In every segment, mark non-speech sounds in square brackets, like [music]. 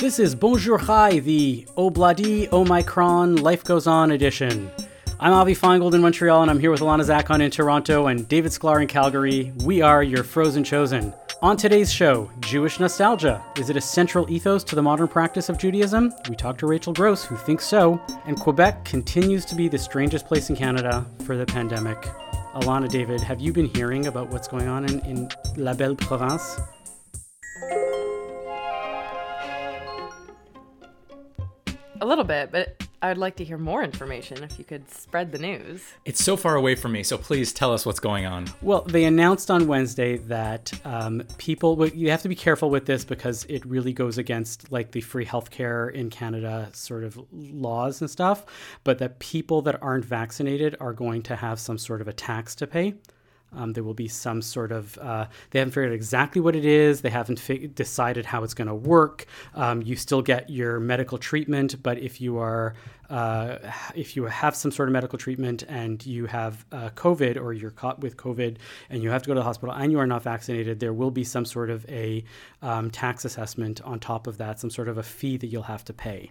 This is Bonjour Chai, the oh Obladi Omicron oh Life Goes On edition. I'm Avi Finegold in Montreal, and I'm here with Alana Zakon in Toronto and David Sklar in Calgary. We are your Frozen Chosen. On today's show, Jewish nostalgia. Is it a central ethos to the modern practice of Judaism? We talk to Rachel Gross, who thinks so. And Quebec continues to be the strangest place in Canada for the pandemic. Alana, David, have you been hearing about what's going on in, in La Belle Province? A little bit, but I'd like to hear more information if you could spread the news. It's so far away from me, so please tell us what's going on. Well, they announced on Wednesday that um, people, you have to be careful with this because it really goes against like the free healthcare in Canada sort of laws and stuff, but that people that aren't vaccinated are going to have some sort of a tax to pay. Um, there will be some sort of, uh, they haven't figured out exactly what it is. They haven't fi- decided how it's going to work. Um, you still get your medical treatment, but if you are, uh, if you have some sort of medical treatment and you have uh, COVID or you're caught with COVID and you have to go to the hospital and you are not vaccinated, there will be some sort of a um, tax assessment on top of that, some sort of a fee that you'll have to pay.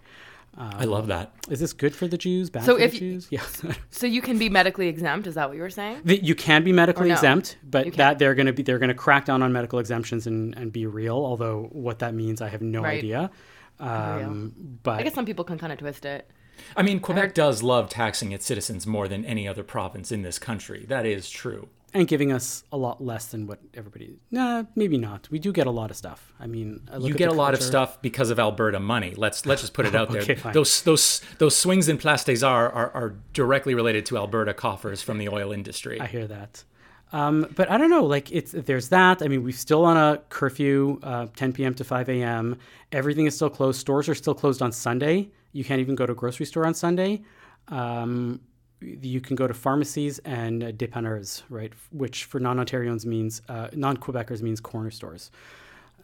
Um, I love that. Is this good for the Jews? Bad so for if the Jews? Yeah. [laughs] so you can be medically exempt. Is that what you were saying? The, you can be medically no? exempt, but that they're going to be they're going to crack down on medical exemptions and, and be real. Although what that means, I have no right. idea. Um, but I guess some people can kind of twist it. I mean, Quebec does love taxing its citizens more than any other province in this country. That is true and giving us a lot less than what everybody. Nah, maybe not. We do get a lot of stuff. I mean, I you get a lot of stuff because of Alberta money. Let's let's just put it [laughs] out okay, there. Fine. Those those those swings in Place des Arts are, are directly related to Alberta coffers from the oil industry. I hear that. Um, but I don't know. Like it's there's that. I mean, we're still on a curfew, uh, 10 p.m. to 5 a.m. Everything is still closed. Stores are still closed on Sunday. You can't even go to a grocery store on Sunday. Um, you can go to pharmacies and uh, dépanneurs, right? Which for non-Ontarians means uh, non-Quebecers means corner stores.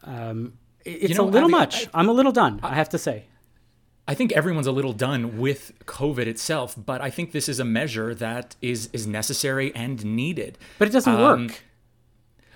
Um, it's you know, a little I much. I, am a little done. I, I, have to say. I think everyone's a little done with COVID itself, but I think this is a measure that is is necessary and needed. But it doesn't um, work.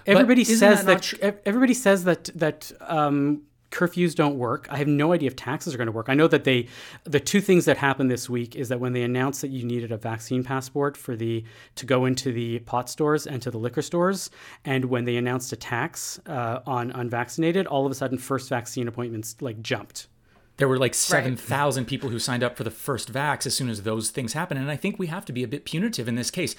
Everybody says that, that tr- everybody says that that um, curfews don't work. I have no idea if taxes are going to work. I know that they, the two things that happened this week is that when they announced that you needed a vaccine passport for the to go into the pot stores and to the liquor stores, and when they announced a tax uh, on unvaccinated, all of a sudden first vaccine appointments like jumped. There were like 7,000 right. people who signed up for the first vax as soon as those things happened. And I think we have to be a bit punitive in this case.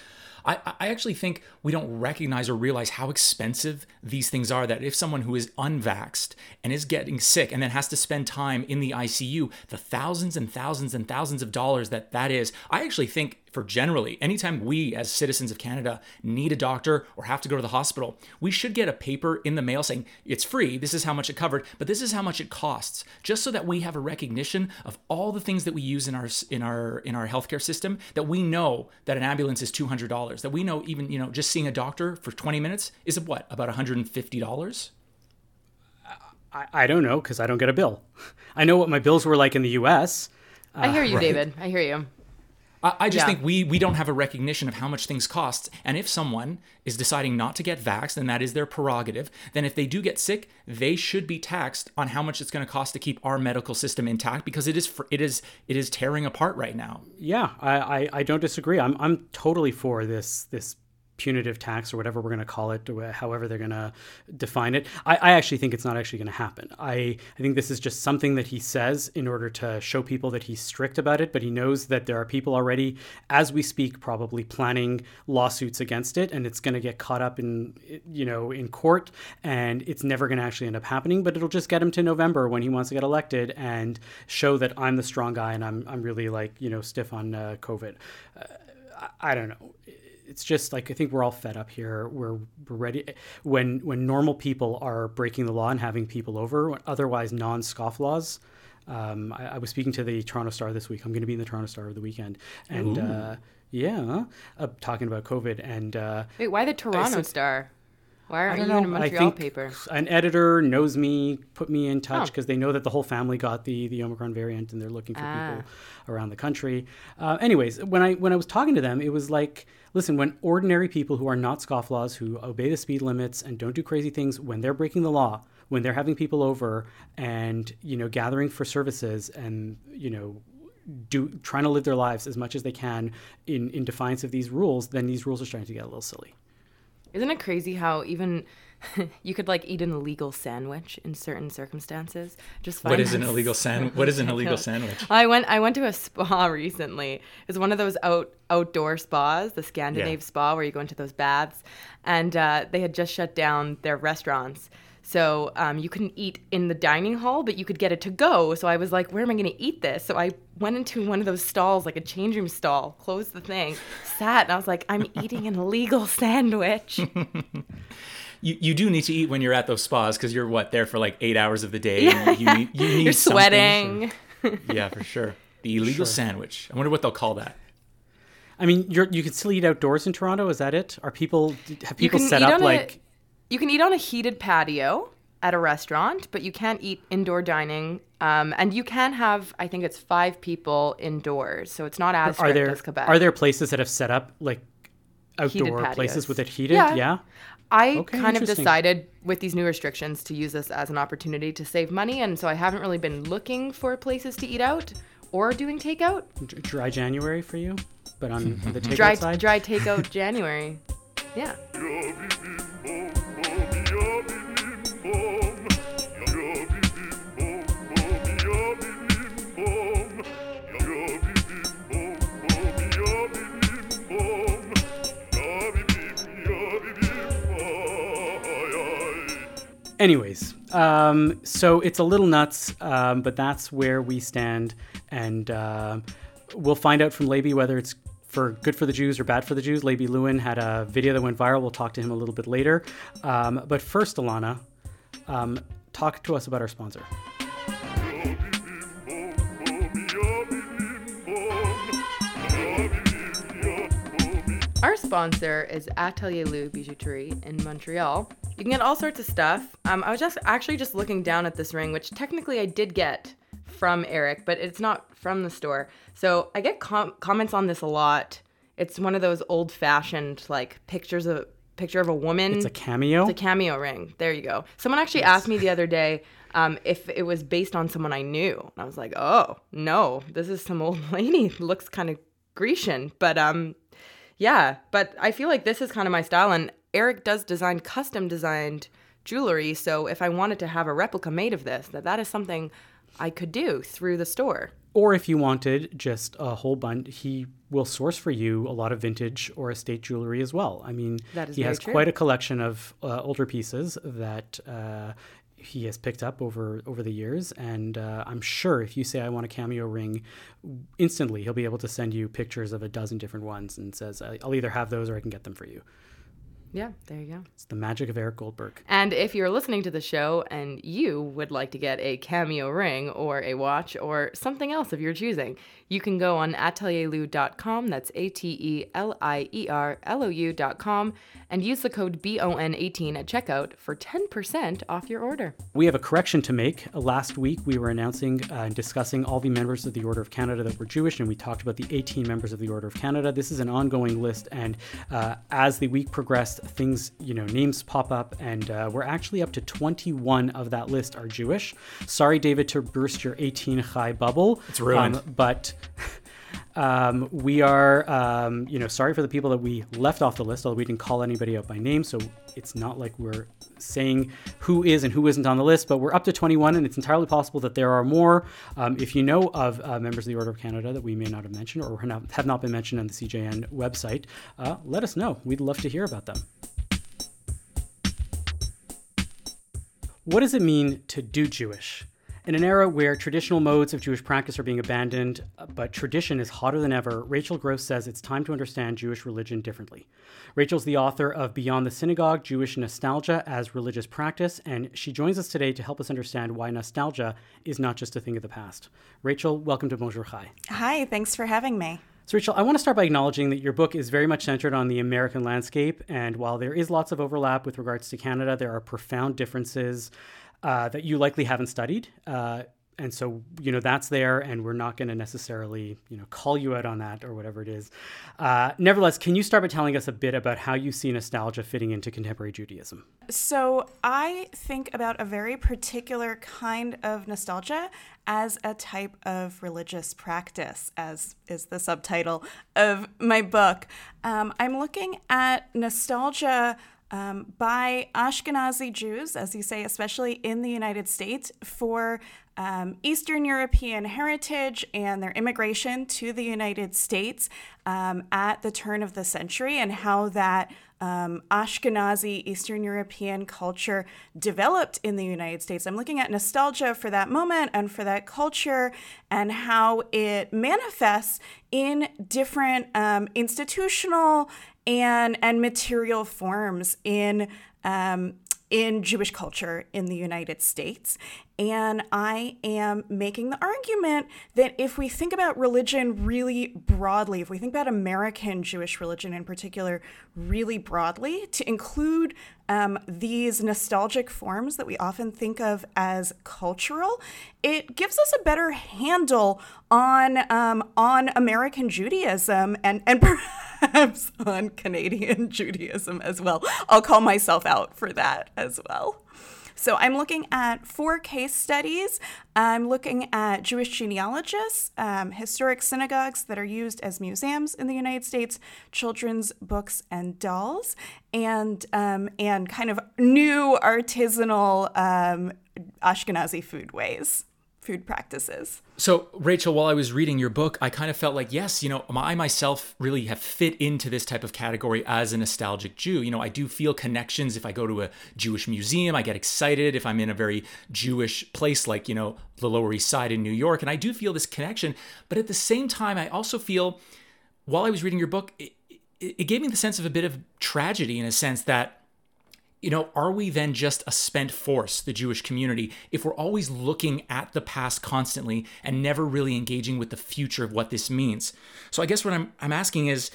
I, I actually think we don't recognize or realize how expensive these things are. That if someone who is unvaxxed and is getting sick and then has to spend time in the ICU, the thousands and thousands and thousands of dollars that that is, I actually think for generally, anytime we as citizens of Canada need a doctor or have to go to the hospital, we should get a paper in the mail saying it's free, this is how much it covered, but this is how much it costs, just so that we have a recognition of all the things that we use in our in our in our healthcare system that we know that an ambulance is $200, that we know even, you know, just seeing a doctor for 20 minutes is what, about $150? I, I don't know because I don't get a bill. [laughs] I know what my bills were like in the US. Uh, I hear you, right? David. I hear you. I, I just yeah. think we we don't have a recognition of how much things cost. And if someone is deciding not to get vaxxed, then that is their prerogative. Then if they do get sick, they should be taxed on how much it's going to cost to keep our medical system intact because it is it is it is tearing apart right now. Yeah, I, I, I don't disagree. I'm I'm totally for this this punitive tax or whatever we're going to call it, however they're going to define it. I, I, actually think it's not actually going to happen. I, I think this is just something that he says in order to show people that he's strict about it, but he knows that there are people already, as we speak, probably planning lawsuits against it, and it's going to get caught up in, you know, in court, and it's never going to actually end up happening. But it'll just get him to November when he wants to get elected and show that I'm the strong guy and I'm, I'm really like, you know, stiff on uh, COVID. Uh, I, I don't know it's just like I think we're all fed up here. We're, we're ready when when normal people are breaking the law and having people over, otherwise non scofflaws. Um, I, I, was speaking to the Toronto Star this week. I'm going to be in the Toronto Star over the weekend, and uh, yeah, uh, talking about COVID. And uh, wait, why the Toronto said, Star? Why I aren't you in a know. Montreal think paper? An editor knows me, put me in touch Oh. because they know that the whole family got the the Omicron variant, and they're looking for Ah. people around the country. Uh, anyways, when I when I was talking to them, it was like, listen, when ordinary people who are not scofflaws, who obey the speed limits and don't do crazy things, when they're breaking the law, when they're having people over and you know gathering for services and you know do trying to live their lives as much as they can in in defiance of these rules, then these rules are starting to get a little silly. Isn't it crazy how even [laughs] you could like eat an illegal sandwich in certain circumstances? Just what is an illegal sandwich? What is an illegal [laughs] sandwich? I went I went to a spa [laughs] recently. It's one of those out outdoor spas, the Scandinave Yeah. spa where you go into those baths, and uh, they had just shut down their restaurants. So um, you couldn't eat in the dining hall, but you could get it to go. So I was like, where am I going to eat this? So I went into one of those stalls, like a change room stall, closed the thing, sat, and I was like, I'm eating an illegal sandwich. [laughs] You, you do need to eat when you're at those spas because you're what there for like eight hours of the day. and you need, you need [laughs] You're something. sweating. [laughs] Yeah, for sure. The illegal sandwich. I wonder what they'll call that. I mean, you're you can still eat outdoors in Toronto. Is that it? Are people have people set up on a- like? You can eat on a heated patio at a restaurant, but you can't eat indoor dining. Um, and you can have, I think it's five people indoors, so it's not as Are there as Quebec. are there places that have set up like outdoor places with it heated? Yeah. Yeah. I Okay, kind of decided with these new restrictions to use this as an opportunity to save money, and so I haven't really been looking for places to eat out or doing takeout. D- Dry January for you, but on [laughs] the takeout Dry side. dry takeout January. Yeah. Anyways, um, so it's a little nuts, um, but that's where we stand, and uh, we'll find out from Laby whether it's for good for the Jews or bad for the Jews. Laby Lewin had a video that went viral. We'll talk to him a little bit later. Um, but first, Alana, um, talk to us about our sponsor. Our sponsor is Atelier Lou Bijouterie in Montreal. You can get all sorts of stuff. Um, I was just actually just looking down at this ring, which technically I did get from Eric, but it's not from the store. So I get com- comments on this a lot. It's one of those old-fashioned like pictures of picture of a woman. It's a cameo. It's a cameo ring. There you go. Someone actually asked me the other day um, if it was based on someone I knew. And I was like, oh, no, this is some old [laughs] lady. Looks kind of Grecian. But um, yeah, but I feel like this is kind of my style. And Eric does design custom designed jewelry. So if I wanted to have a replica made of this, that that is something I could do through the store. Or if you wanted just a whole bunch, he will source for you a lot of vintage or estate jewelry as well. I mean, he has true. quite a collection of uh, older pieces that uh, he has picked up over over the years, and uh, I'm sure if you say I want a cameo ring, instantly he'll be able to send you pictures of a dozen different ones and says "I- I'll either have those or I can get them for you. Yeah, there you go. It's the magic of Eric Goldberg. And if you're listening to the show and you would like to get a cameo ring or a watch or something else of your choosing, you can go on atelierlou.com. That's A T E L I E R L O U.com and use the code BON18 at checkout for 10% off your order. We have a correction to make. Uh, Last week, we were announcing uh, and discussing all the members of the Order of Canada that were Jewish, and we talked about the 18 members of the Order of Canada. This is an ongoing list, and uh, as the week progressed, things, you know, names pop up, and uh, we're actually up to 21 of that list are Jewish. Sorry, David, to burst your 18 high bubble. It's ruined. Um, but [laughs] um, we are, um, you know, sorry for the people that we left off the list, although we didn't call anybody out by name. So it's not like we're saying who is and who isn't on the list, but we're up to 21, and it's entirely possible that there are more. Um, if you know of uh, members of the Order of Canada that we may not have mentioned or have not- been mentioned on the CJN website, uh, let us know. We'd love to hear about them. What does it mean to do Jewish? In an era where traditional modes of Jewish practice are being abandoned, uh, but tradition is hotter than ever, Rachel Gross says it's time to understand Jewish religion differently. Rachel's the author of Beyond the Synagogue Jewish Nostalgia as Religious Practice, and she joins us today to help us understand why nostalgia is not just a thing of the past. Rachel, welcome to Bonjour Chai. Hi, thanks for having me. So, Rachel, I want to start by acknowledging that your book is very much centered on the American landscape. And while there is lots of overlap with regards to Canada, there are profound differences uh, that you likely haven't studied. Uh, and so you know that's there and we're not going to necessarily you know call you out on that or whatever it is uh, nevertheless can you start by telling us a bit about how you see nostalgia fitting into contemporary judaism so i think about a very particular kind of nostalgia as a type of religious practice as is the subtitle of my book um, i'm looking at nostalgia um, by Ashkenazi Jews, as you say, especially in the United States, for um, Eastern European heritage and their immigration to the United States um, at the turn of the century, and how that um, Ashkenazi Eastern European culture developed in the United States. I'm looking at nostalgia for that moment and for that culture and how it manifests in different um, institutional and and material forms in um, in Jewish culture in the United States. And I am making the argument that if we think about religion really broadly, if we think about American Jewish religion in particular really broadly, to include um, these nostalgic forms that we often think of as cultural, it gives us a better handle on um, on American Judaism and and [laughs] perhaps on Canadian Judaism as well. I'll call myself out for that as well. So I'm looking at four case studies. I'm looking at Jewish genealogists, um, historic synagogues that are used as museums in the United States, children's books and dolls, and um, and kind of new artisanal um, Ashkenazi foodways food practices. So, Rachel, while I was reading your book, I kind of felt like, yes, you know, I myself really have fit into this type of category as a nostalgic Jew. You know, I do feel connections if I go to a Jewish museum. I get excited if I'm in a very Jewish place like, you know, the Lower East Side in New York. And I do feel this connection. But at the same time, I also feel, while I was reading your book, it, it gave me the sense of a bit of tragedy in a sense that you know, are we then just a spent force, the Jewish community, if we're always looking at the past constantly and never really engaging with the future of what this means? So I guess what I'm, I'm asking is,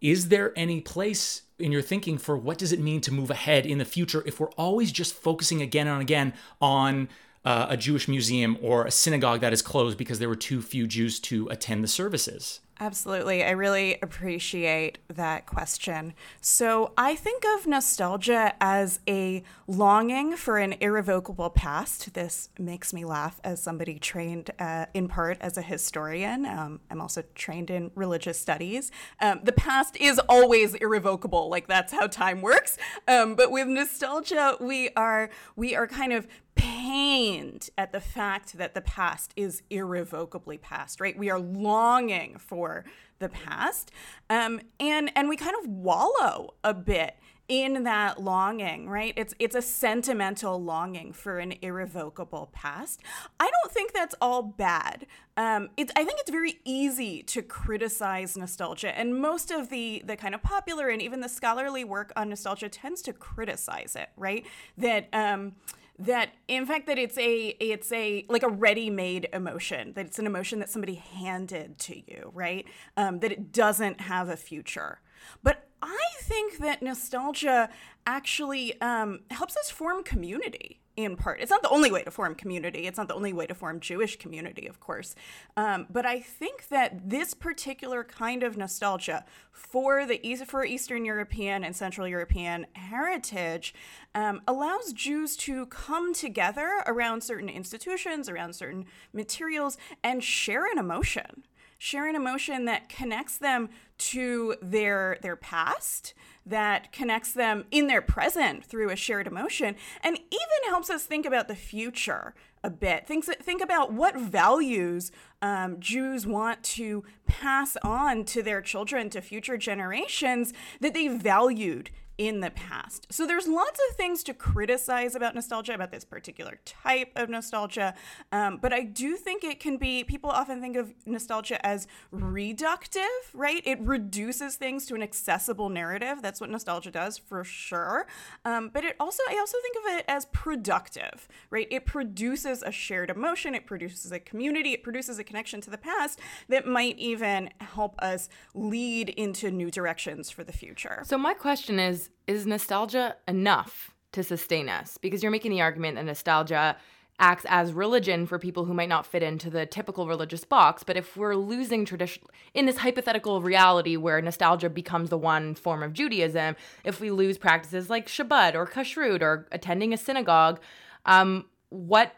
is there any place in your thinking for what does it mean to move ahead in the future if we're always just focusing again and again on uh, a Jewish museum or a synagogue that is closed because there were too few Jews to attend the services? Absolutely. I really appreciate that question. So, I think of nostalgia as a longing for an irrevocable past. This makes me laugh as somebody trained uh, in part as a historian. Um, I'm also trained in religious studies. Um, the past is always irrevocable, like that's how time works. Um, but with nostalgia, we are we are kind of pained at the fact that the past is irrevocably past, right? We are longing for the past. Um, and and we kind of wallow a bit in that longing, right? It's it's a sentimental longing for an irrevocable past. I don't think that's all bad. Um, it's I think it's very easy to criticize nostalgia, and most of the the kind of popular and even the scholarly work on nostalgia tends to criticize it, right? That um, that in fact that it's a it's a like a ready-made emotion that it's an emotion that somebody handed to you right? Um, that it doesn't have a future. But i think that nostalgia actually um, helps us form community in part. It's not the only way to form community. It's not the only way to form Jewish community, of course. Um, but I think that this particular kind of nostalgia for the for Eastern European and Central European heritage um, allows Jews to come together around certain institutions, around certain materials, and share an emotion. Share an emotion that connects them to their their past that connects them in their present through a shared emotion and even helps us think about the future a bit. Think, think about what values um, Jews want to pass on to their children, to future generations, that they valued in the past. So there's lots of things to criticize about nostalgia, about this particular type of nostalgia. Um, but I do think it can be, people often think of nostalgia as reductive, right? It reduces things to an accessible narrative. That's what nostalgia does for sure. Um, but it also, I also think of it as productive, right? It produces a shared emotion, it produces a community, it produces a connection to the past that might even help us lead into new directions for the future. So my question is is nostalgia enough to sustain us? Because you're making the argument that nostalgia acts as religion for people who might not fit into the typical religious box. But if we're losing tradition in this hypothetical reality where nostalgia becomes the one form of Judaism, if we lose practices like Shabbat or Kashrut or attending a synagogue, um, what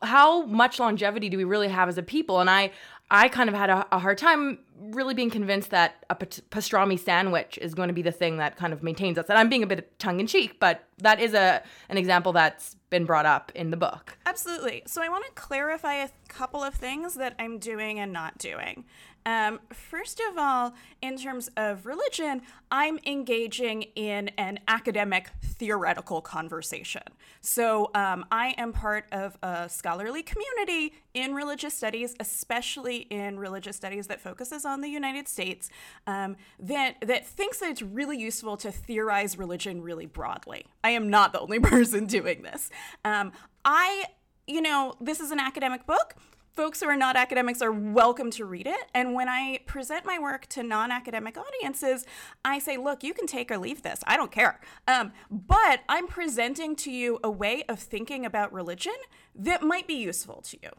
how much longevity do we really have as a people? And I, I kind of had a, a hard time really being convinced that a pastrami sandwich is going to be the thing that kind of maintains us. And I'm being a bit tongue in cheek, but that is a an example that's been brought up in the book. Absolutely. So I want to clarify a couple of things that I'm doing and not doing. Um, first of all, in terms of religion, I'm engaging in an academic theoretical conversation. So um, I am part of a scholarly community in religious studies, especially in religious studies that focuses on the United States, um, that that thinks that it's really useful to theorize religion really broadly. I am not the only [laughs] person doing this. Um, I you know, this is an academic book folks who are not academics are welcome to read it. And when I present my work to non academic audiences, I say, look, you can take or leave this. I don't care. Um, but I'm presenting to you a way of thinking about religion that might be useful to you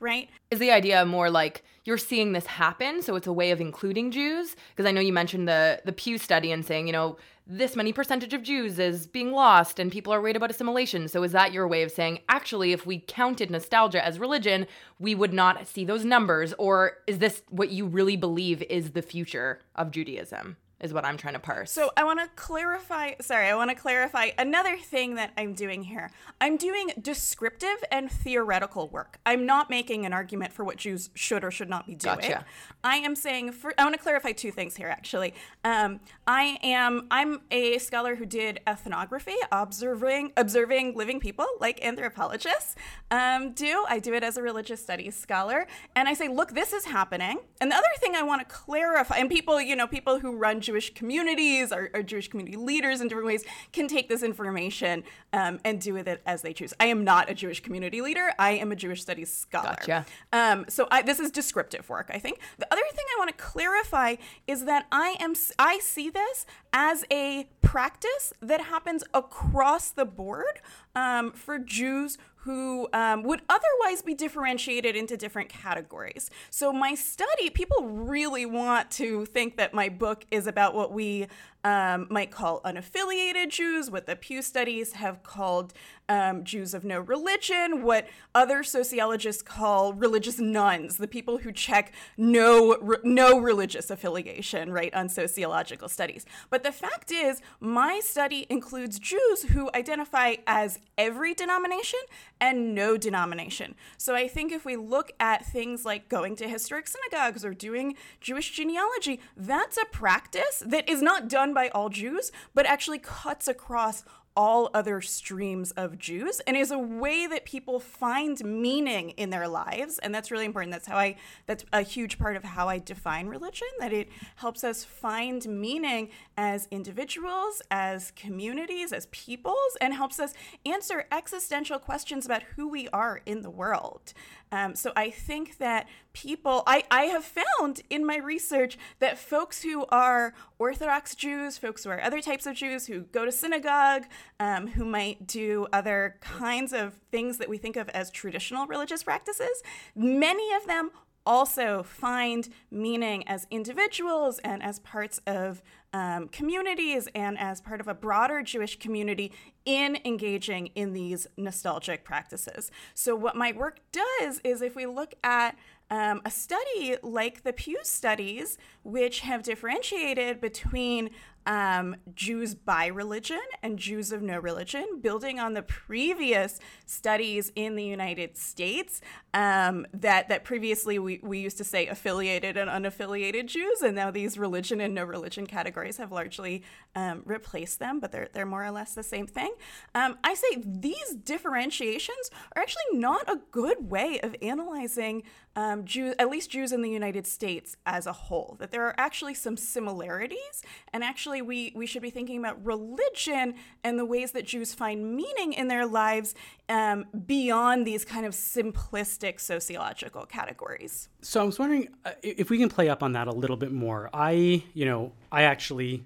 right? Is the idea more like you're seeing this happen, so it's a way of including Jews? Because I know you mentioned the the Pew study and saying, you know, this many percentage of Jews is being lost and people are worried about assimilation. So is that your way of saying actually if we counted nostalgia as religion, we would not see those numbers or is this what you really believe is the future of Judaism? Is what I'm trying to parse. So I want to clarify, sorry, I want to clarify another thing that I'm doing here. I'm doing descriptive and theoretical work. I'm not making an argument for what Jews should or should not be doing. Gotcha. I am saying, for, I want to clarify two things here actually. Um, I am, I'm a scholar who did ethnography, observing, observing living people like anthropologists um, do. I do it as a religious studies scholar. And I say, look, this is happening. And the other thing I want to clarify, and people, you know, people who run Jewish communities or, or, Jewish community leaders in different ways can take this information um, and do with it as they choose. I am not a Jewish community leader. I am a Jewish studies scholar. Gotcha. Um, so I, this is descriptive work, I think. The other thing I want to clarify is that I am I see this as a practice that happens across the board um, for Jews who um, would otherwise be differentiated into different categories. So, my study, people really want to think that my book is about what we um, might call unaffiliated Jews, what the Pew studies have called um, Jews of no religion, what other sociologists call religious nones, the people who check no, re- no religious affiliation, right, on sociological studies. But the fact is, my study includes Jews who identify as every denomination and no denomination. So I think if we look at things like going to historic synagogues or doing Jewish genealogy, that's a practice that is not done by all Jews, but actually cuts across all other streams of Jews and is a way that people find meaning in their lives. And that's really important. That's how I, that's a huge part of how I define religion, that it helps us find meaning as individuals, as communities, as peoples, and helps us answer existential questions about who we are in the world. Um, so I think that people, I, I have found in my research that folks who are Orthodox Jews, folks who are other types of Jews who go to synagogue, um, who might do other kinds of things that we think of as traditional religious practices, many of them also find meaning as individuals and as parts of um, communities and as part of a broader Jewish community in engaging in these nostalgic practices. So, what my work does is if we look at um, a study like the Pew studies, which have differentiated between um, Jews by religion and Jews of no religion, building on the previous studies in the United States um, that that previously we, we used to say affiliated and unaffiliated Jews, and now these religion and no religion categories have largely um, replaced them, but they're they're more or less the same thing. Um, I say these differentiations are actually not a good way of analyzing um, Jews, at least Jews in the United States as a whole. That there are actually some similarities, and actually we we should be thinking about religion and the ways that Jews find meaning in their lives um, beyond these kind of simplistic sociological categories. So I was wondering uh, if we can play up on that a little bit more. I, you know, I actually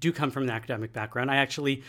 do come from an academic background. I actually,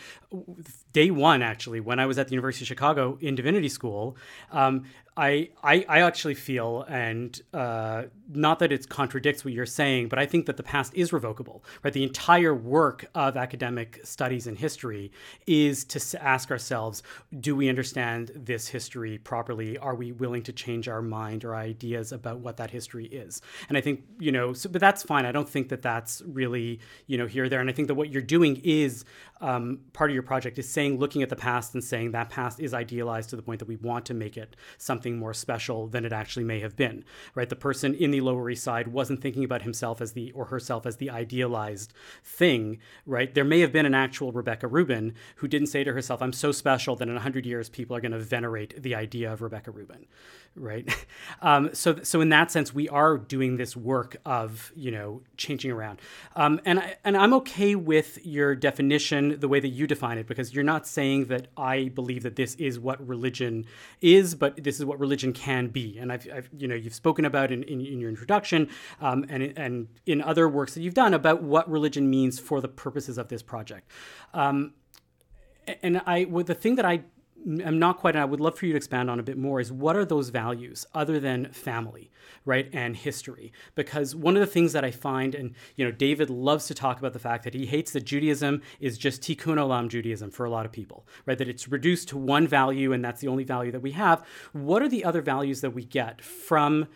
day one, actually, when I was at the University of Chicago in divinity school, um, I, I, I actually feel, and uh, not that it contradicts what you're saying, but I think that the past is revocable. Right, the entire work of academic studies in history is to ask ourselves: Do we understand this history properly? Are we willing to change our mind or ideas about what that history is? And I think you know, so, but that's fine. I don't think that that's really you know here there. And I think that what you're doing is um, part of your project is saying, looking at the past and saying that past is idealized to the point that we want to make it something more special than it actually may have been. Right, the person in the Lower East Side wasn't thinking about himself as the or herself as the idealized thing. Right, there may have been an actual Rebecca Rubin who didn't say to herself, "I'm so special that in hundred years people are going to venerate the idea of Rebecca Rubin." Right, [laughs] um, so so in that sense, we are doing this work of you know changing around, um, and I, and I'm okay with your definition the way that you define it because you're not saying that I believe that this is what religion is, but this is what religion can be. And I've, I've you know you've spoken about in, in, in your introduction um, and and in other works that you've done about what religion means for the purposes of this project. Um, and I, well, the thing that I am not quite, and I would love for you to expand on a bit more, is what are those values other than family, right, and history? Because one of the things that I find, and you know, David loves to talk about the fact that he hates that Judaism is just tikkun olam Judaism for a lot of people, right? That it's reduced to one value, and that's the only value that we have. What are the other values that we get from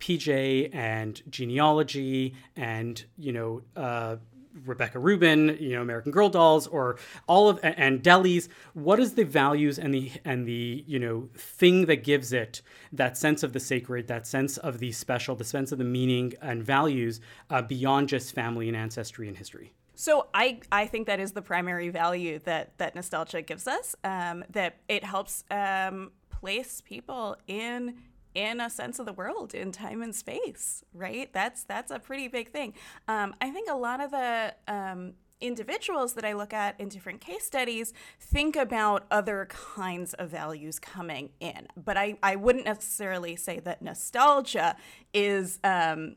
PJ and genealogy and you know uh, Rebecca Rubin, you know, American Girl dolls, or all of and delis. What is the values and the and the you know thing that gives it that sense of the sacred, that sense of the special, the sense of the meaning and values uh, beyond just family and ancestry and history? So I, I think that is the primary value that that nostalgia gives us. Um, that it helps um, place people in in a sense of the world in time and space right that's that's a pretty big thing um, i think a lot of the um, individuals that i look at in different case studies think about other kinds of values coming in but i, I wouldn't necessarily say that nostalgia is um,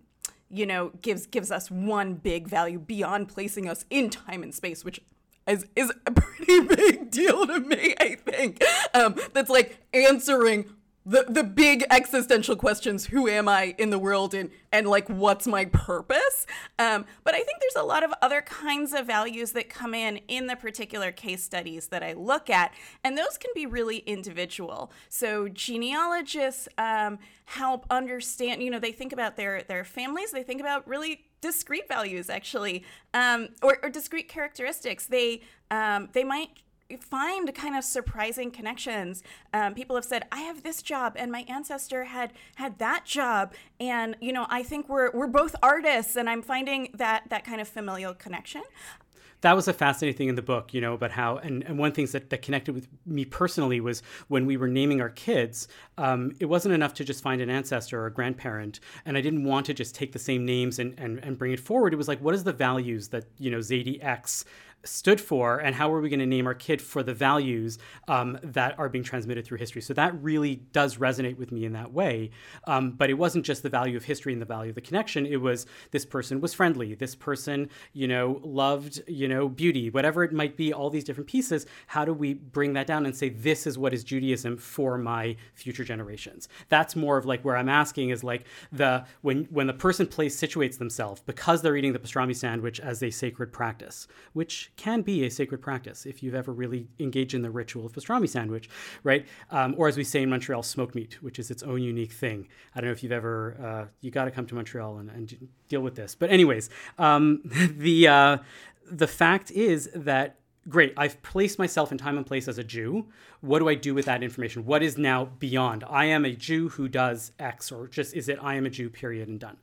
you know gives gives us one big value beyond placing us in time and space which is, is a pretty [laughs] big deal to me, I think. Um, that's like answering the the big existential questions who am i in the world and and like what's my purpose? Um, but i think there's a lot of other kinds of values that come in in the particular case studies that i look at and those can be really individual. So genealogists um, help understand you know they think about their their families they think about really discrete values actually um, or, or discrete characteristics. They um, they might find kind of surprising connections. Um, people have said, "I have this job, and my ancestor had had that job," and you know, I think we're we're both artists, and I'm finding that that kind of familial connection that was a fascinating thing in the book, you know, about how, and, and one of the things that, that connected with me personally was when we were naming our kids, um, it wasn't enough to just find an ancestor or a grandparent. And I didn't want to just take the same names and, and, and bring it forward. It was like, what is the values that, you know, Zadie X stood for and how are we going to name our kid for the values um, that are being transmitted through history. So that really does resonate with me in that way. Um, but it wasn't just the value of history and the value of the connection. It was this person was friendly. This person you know loved you know beauty whatever it might be all these different pieces. How do we bring that down and say this is what is judaism for my future generations? That's more of like where i'm asking is like the when when the person place situates themselves because they're eating the pastrami sandwich as a sacred practice which can be a sacred practice if you've ever really engaged in the ritual of pastrami sandwich, right? Um, or as we say in Montreal, smoked meat, which is its own unique thing. I don't know if you've ever, uh, you got to come to Montreal and, and, deal with this. But anyways, um, [laughs] the uh, the fact is that great, I've placed myself in time and place as a Jew. What do I do with that information? What is now beyond? I am a Jew who does X, or just is it I am a Jew, period, and done?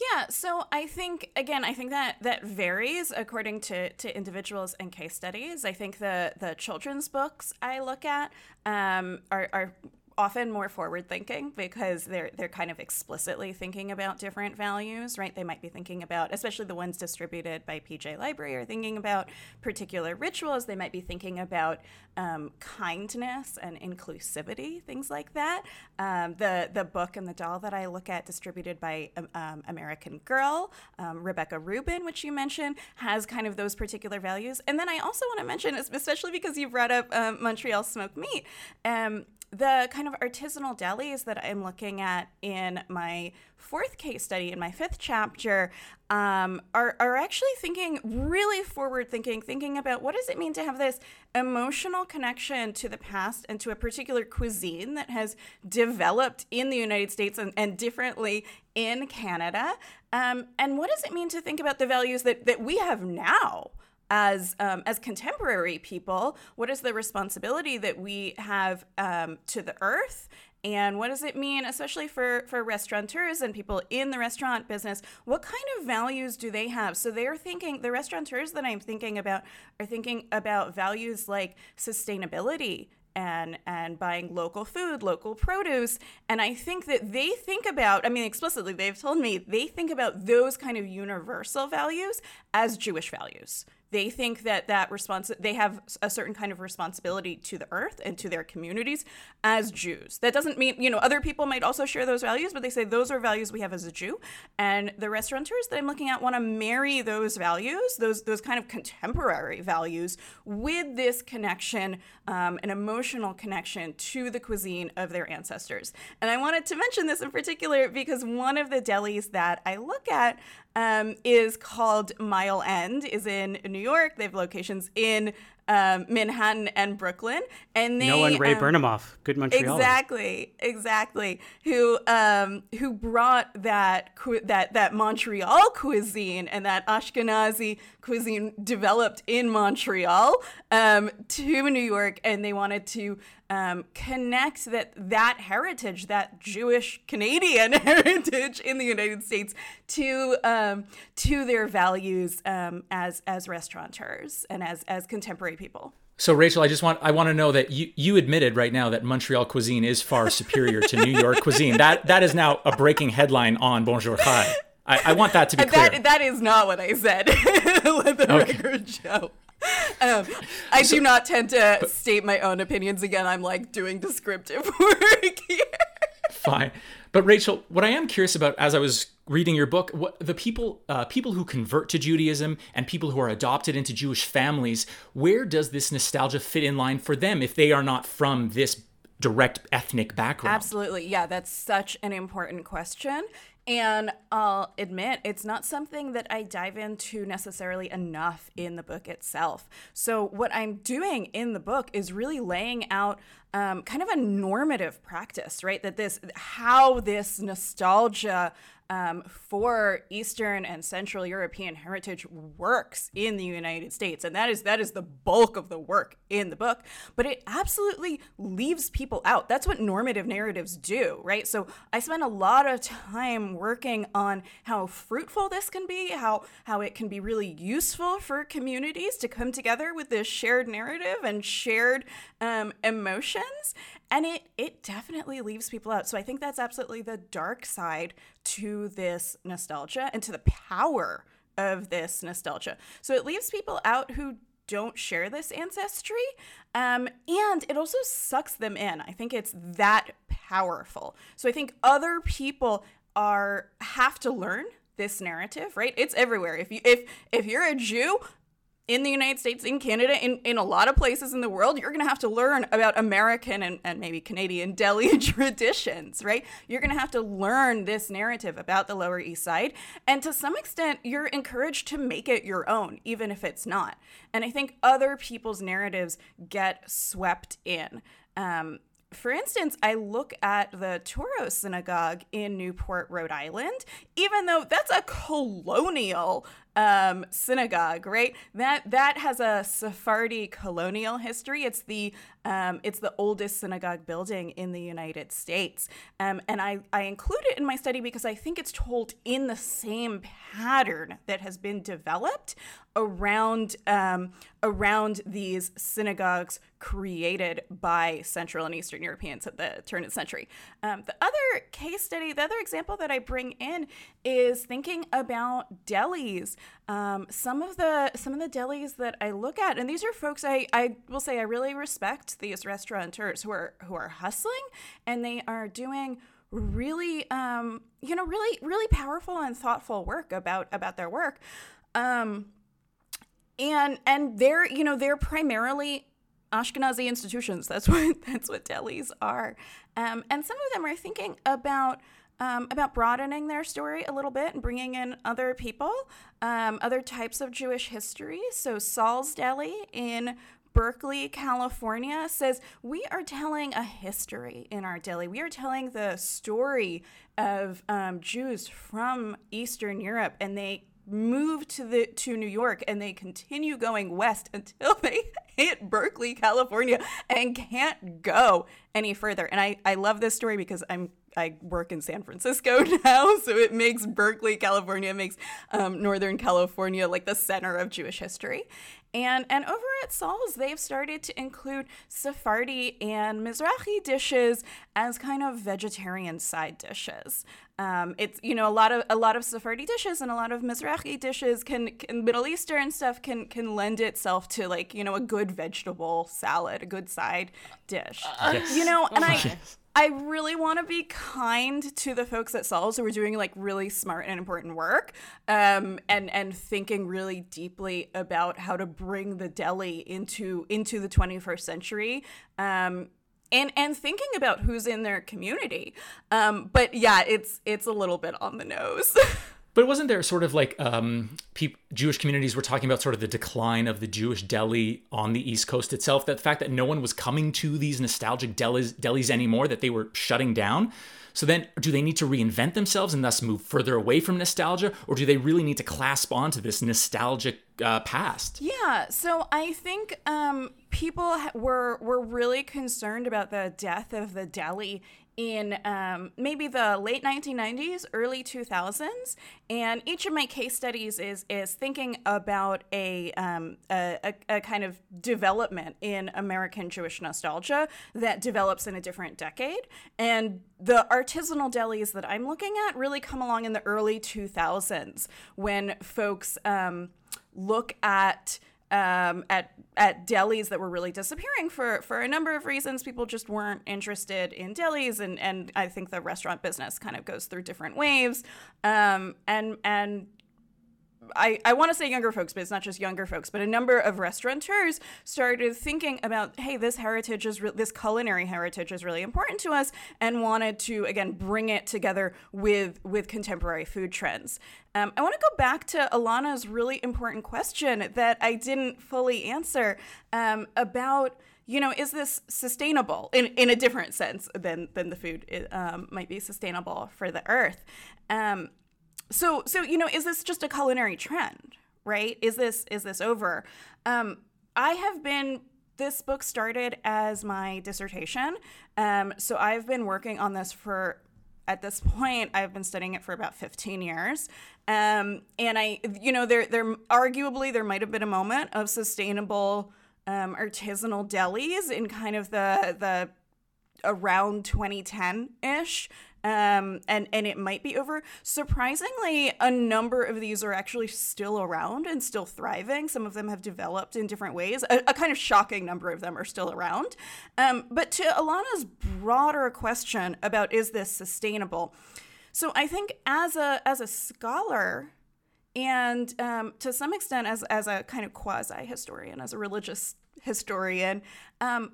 Yeah, so I think again, I think that that varies according to, to individuals and case studies. I think the the children's books I look at um, are, are often more forward thinking because they're they're kind of explicitly thinking about different values, right? They might be thinking about, especially the ones distributed by PJ Library, are thinking about particular rituals. They might be thinking about um, kindness and inclusivity, things like that. Um, the the book and the doll that I look at, distributed by um, um American Girl, um, Rebecca Rubin, which you mentioned, has kind of those particular values. And then I also want to mention, especially because you brought up um, Montreal smoked meat the kind of artisanal delis that I'm looking at in my fourth case study, in my fifth chapter, um, are, are actually thinking really forward thinking, thinking about what does it mean to have this emotional connection to the past and to a particular cuisine that has developed in the United States and, and differently in Canada. Um, and what does it mean to think about the values that, that we have now? As um, as contemporary people, what is the responsibility that we have um, to the earth? And what does it mean, especially for, for restaurateurs and people in the restaurant business? What kind of values do they have? So they're thinking, the restaurateurs that I'm thinking about are thinking about values like sustainability, and and buying local food, local produce. And I think that they think about, I mean explicitly they've told me they think about those kind of universal values as Jewish values they think that that response they have a certain kind of responsibility to the earth and to their communities as Jews. That doesn't mean, you know, other people might also share those values, but they say those are values we have as a Jew. And the restaurateurs that I'm looking at want to marry those values, those those kind of contemporary values, with this connection, um, an emotional connection to the cuisine of their ancestors. And I wanted to mention this in particular because one of the delis that I look at um, is called Mile End, is in New York. They have locations in um, Manhattan and Brooklyn, and they no one Ray um, Bernamoff, good Montreal. Exactly, exactly. Who um, who brought that that that Montreal cuisine and that Ashkenazi cuisine developed in Montreal um, to New York, and they wanted to um, connect that that heritage, that Jewish Canadian [laughs] heritage in the United States, to um, to their values um, as as restaurateurs and as as contemporary people. So Rachel, I just want I want to know that you you admitted right now that Montreal cuisine is far [laughs] superior to New York cuisine. That that is now a breaking headline on Bonjour Chai. I, I want that to be clear. That, that is not what I said. [laughs] Let the okay. record show. [laughs] Um, I so, do not tend to but, state my own opinions again. I'm like doing descriptive [laughs] work here. Fine, but Rachel, what I am curious about as I was reading your book, what the people uh, people who convert to Judaism and people who are adopted into Jewish families, where does this nostalgia fit in line for them if they are not from this direct ethnic background? Absolutely. Yeah, that's such an important question. And I'll admit, it's not something that I dive into necessarily enough in the book itself. So, what I'm doing in the book is really laying out um, kind of a normative practice, right? That this, how this nostalgia um, for Eastern and Central European heritage works in the United States, and that is that is the bulk of the work in the book. But it absolutely leaves people out. That's what normative narratives do, right? So I spend a lot of time working on how fruitful this can be, how how it can be really useful for communities to come together with this shared narrative and shared um, emotions and it it definitely leaves people out. So i think that's absolutely the dark side to this nostalgia and to the power of this nostalgia. So it leaves people out who don't share this ancestry um, and it also sucks them in. I think it's that powerful. So i think other people are have to learn this narrative right? It's everywhere. If you if if you're a jew in the United States, in Canada, in, in a lot of places in the world, you're going to have to learn about American and, and maybe Canadian [laughs] deli traditions, right? You're going to have to learn this narrative about the Lower East Side. And to some extent, you're encouraged to make it your own, even if it's not. And I think other people's narratives get swept in. Um, for instance, I look at the Touro Synagogue in Newport, Rhode Island, even though that's a colonial um, synagogue, right? That that has a Sephardi colonial history. It's the um, it's the oldest synagogue building in the United States, um, and I I include it in my study because I think it's told in the same pattern that has been developed around um, around these synagogues created by Central and Eastern Europeans at the turn of the century. Um, the other case study, the other example that I bring in is thinking about delis um, some of the some of the delis that I look at, and these are folks I, I will say I really respect these restaurateurs who are who are hustling and they are doing really um, you know really really powerful and thoughtful work about about their work. Um, and and they're you know they're primarily Ashkenazi institutions. That's [laughs] what that's what delis are. Um, and some of them are thinking about um, about broadening their story a little bit and bringing in other people, um, other types of Jewish history. So, Saul's Deli in Berkeley, California says, We are telling a history in our deli. We are telling the story of um, Jews from Eastern Europe, and they move to the to New York and they continue going west [laughs] until they hit Berkeley, California and can't go any further. And I, I love this story because I'm I work in San Francisco [laughs] now, so it makes Berkeley, California, makes um, Northern California like the center of Jewish history. And and over at Saul's, they've started to include Sephardi and Mizrahi dishes as kind of vegetarian side dishes. Um, it's you know a lot of a lot of Sephardi dishes and a lot of Mizrahi dishes can, can Middle Eastern stuff can can lend itself to like you know a good vegetable salad, a good side dish. Uh, yes. You know, and I. I really want to be kind to the folks at Saul's who are doing like really smart and important work, um, and and thinking really deeply about how to bring the deli into into the 21st century. Um, and and thinking about who's in their community, um, but yeah, it's it's a little bit on the nose. [laughs] But wasn't there sort of like um, pe- Jewish communities were talking about sort of the decline of the Jewish deli on the East Coast itself? That the fact that no one was coming to these nostalgic delis, delis anymore, that they were shutting down. So then, do they need to reinvent themselves and thus move further away from nostalgia, or do they really need to clasp onto this nostalgic uh, past? Yeah. So I think um, people were were really concerned about the death of the deli in um, maybe the late 1990s, early 2000s, and each of my case studies is is thinking about a, um, a, a, kind of development in American Jewish nostalgia that develops in a different decade. And the artisanal delis that I'm looking at really come along in the early 2000s when folks um, look at um, at at delis that were really disappearing for for a number of reasons. People just weren't interested in delis, and and I think the restaurant business kind of goes through different waves. Um, and and I, I want to say younger folks, but it's not just younger folks, but a number of restaurateurs started thinking about, hey, this heritage is re- this culinary heritage is really important to us, and wanted to again bring it together with with contemporary food trends. Um, I want to go back to Alana's really important question that I didn't fully answer um, about you know, is this sustainable in, in a different sense than, than the food um, might be sustainable for the earth? Um, so so you know is this just a culinary trend right? Is this is this over? Um, i have been this book started as my dissertation. Um, so i've been working on this for at this point i've been studying it for about 15 years. Um, and i you know there there arguably there might have been a moment of sustainable um, artisanal delis in kind of the the around 2010 ish um, and and it might be over. Surprisingly, a number of these are actually still around and still thriving. Some of them have developed in different ways. A, a kind of shocking number of them are still around. Um, but to Alana's broader question about is this sustainable, so I think as a as a scholar And um, to some extent, as, as a kind of quasi historian, as a religious historian, um,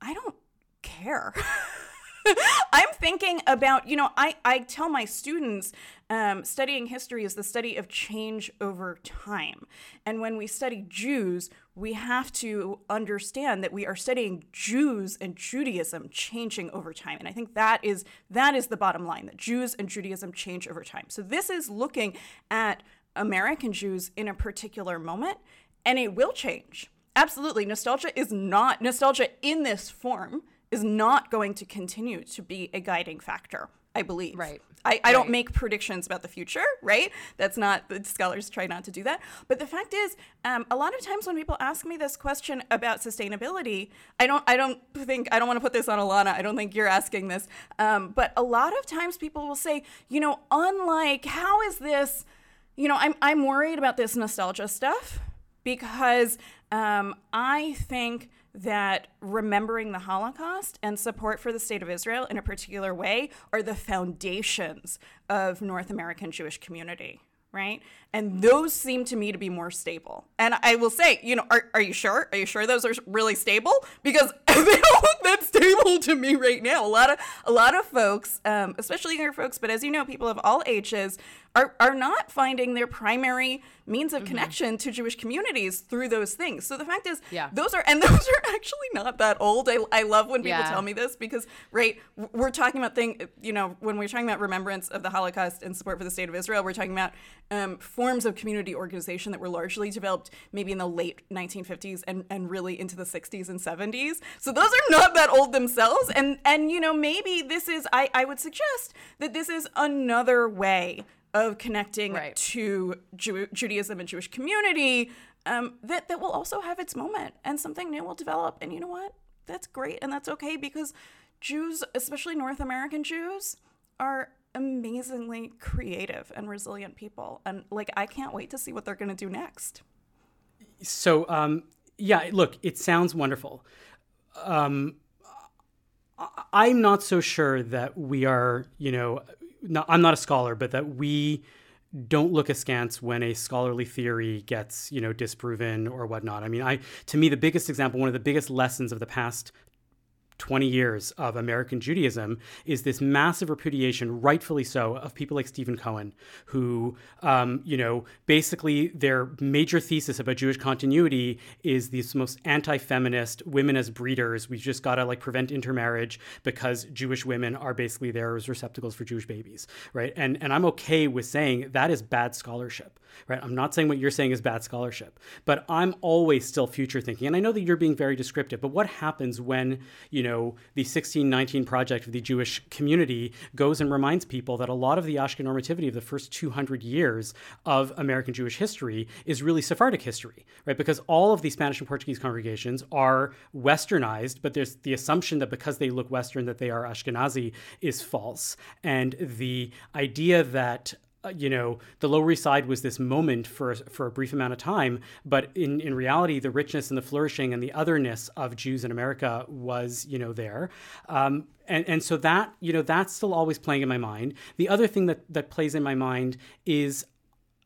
I don't care. [laughs] [laughs] I'm thinking about, you know, I, I tell my students um, studying history is the study of change over time. And when we study Jews, we have to understand that we are studying Jews and Judaism changing over time. And I think that is that is the bottom line that Jews and Judaism change over time. So this is looking at American Jews in a particular moment, and it will change. Absolutely. Nostalgia is not nostalgia in this form is not going to continue to be a guiding factor. I believe. Right. I, I don't make predictions about the future, right? That's not, the scholars try not to do that. But the fact is, um, a lot of times when people ask me this question about sustainability, I don't, I don't think, I don't want to put this on Alana. I don't think you're asking this. Um, but a lot of times people will say, you know, unlike, how is this, you know, I'm, I'm worried about this nostalgia stuff because um, I think that remembering the Holocaust and support for the state of Israel in a particular way are the foundations of North American Jewish community, right? And those seem to me to be more stable. And I will say, you know, are, are you sure? Are you sure those are really stable? Because [laughs] they don't look that stable to me right now. A lot of a lot of folks, um, especially younger folks, but as you know, people of all ages are, are not finding their primary means of mm-hmm. connection to Jewish communities through those things. So the fact is, yeah. those are, and [laughs] those are actually not that old. I, I love when people yeah. tell me this because, right, we're talking about thing, you know, when we're talking about remembrance of the Holocaust and support for the state of Israel, we're talking about um, forms of community organization that were largely developed maybe in the late 1950s and, and really into the 60s and 70s. So those are not that old themselves. And, and you know, maybe this is, I, I would suggest that this is another way of connecting right. to Jew- Judaism and Jewish community um, that that will also have its moment and something new will develop. And you know what? That's great and that's okay because Jews, especially North American Jews, are amazingly creative and resilient people. And like, I can't wait to see what they're going to do next. So, um, yeah, look, it sounds wonderful. Um, I'm not so sure that we are, you know, not, I'm not a scholar, but that we don't look askance when a scholarly theory gets you know disproven or whatnot. I mean, I to me the biggest example, one of the biggest lessons of the past 20 years of American Judaism is this massive repudiation, rightfully so, of people like Steven Cohen, who, um, you know, basically their major thesis about Jewish continuity is these most anti-feminist women as breeders. We've just got to like prevent intermarriage because Jewish women are basically there as receptacles for Jewish babies, right? And and I'm okay with saying that is bad scholarship, right? I'm not saying what you're saying is bad scholarship, but I'm always still future thinking, and I know that you're being very descriptive. But what happens when you know, the 1619 project of the Jewish community goes and reminds people that a lot of the Ashkenormativity of the first 200 years of American Jewish history is really Sephardic history, right? Because all of the Spanish and Portuguese congregations are westernized, but there's the assumption that because they look Western that they are Ashkenazi is false. And the idea that you know, the Lower East Side was this moment for for a brief amount of time, but in in reality, the richness and the flourishing and the otherness of Jews in America was, you know, there. Um, and, and so that you know that's still always playing in my mind. The other thing that that plays in my mind is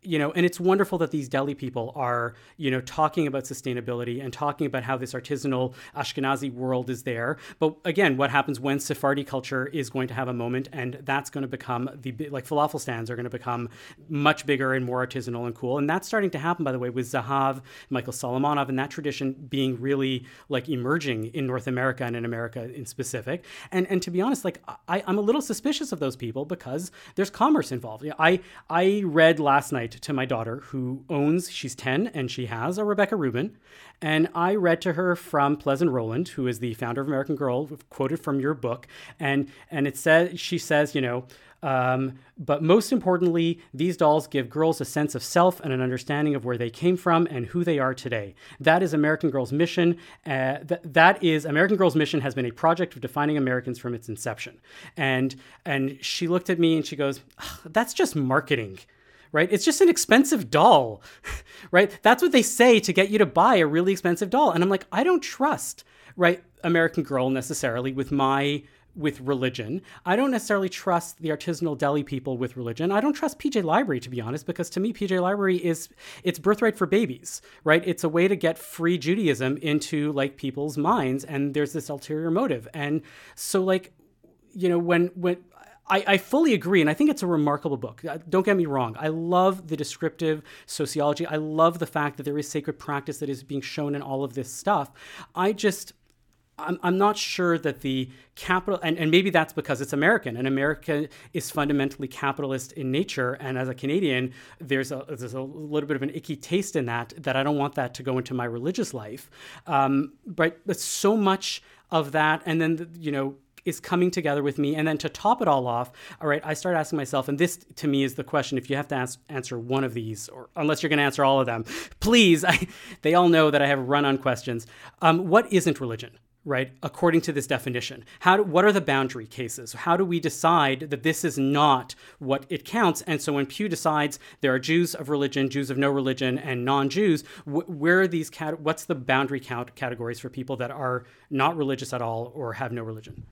you know, and it's wonderful that these deli people are, you know, talking about sustainability and talking about how this artisanal Ashkenazi world is there. But again, what happens when Sephardi culture is going to have a moment, and that's going to become the like falafel stands are going to become much bigger and more artisanal and cool, and that's starting to happen, by the way, with Zahav, Michael Solomonov, and that tradition being really like emerging in North America and in America in specific. And and to be honest, like I, I'm a little suspicious of those people because there's commerce involved. I I read last night to my daughter who owns, she's 10 and she has a Rebecca Rubin. And I read to her from Pleasant Rowland, who is the founder of American Girl, quoted from your book. And, and it says, she says, you know, um, but most importantly, these dolls give girls a sense of self and an understanding of where they came from and who they are today. That is American Girl's mission. Uh, th- that is American Girl's mission has been a project of defining Americans from its inception. And and she looked at me and she goes, "That's just marketing." Right? It's just an expensive doll, [laughs] right? That's what they say to get you to buy a really expensive doll. And I'm like, I don't trust, right, American Girl necessarily with my with religion. I don't necessarily trust the artisanal deli people with religion. I don't trust PJ Library to be honest because to me PJ Library is it's birthright for babies, right? It's a way to get free Judaism into like people's minds and there's this ulterior motive. And so like you know when when I, I, fully agree, and I think it's a remarkable book. Uh, don't get me wrong. I love the descriptive sociology. I love the fact that there is sacred practice that is being shown in all of this stuff. I just I'm, I'm not sure that the capital, and, and maybe that's because it's American, and America is fundamentally capitalist in nature. And as a Canadian, there's a, there's a little bit of an icky taste in that, that I don't want that to go into my religious life. Um, but, but so much of that, and then, you know, is coming together with me. And then to top it all off, all right, I start asking myself, and this to me is the question if you have to ask, answer one of these, or unless you're going to answer all of them, please, [laughs] I, they all know that I have run on questions. Um, what isn't religion? right according to this definition how do, what are the boundary cases how do we decide that this is not what it counts and so when pew decides there are jews of religion jews of no religion and non-jews wh- where are these cat- what's the boundary count categories for people that are not religious at all or have no religion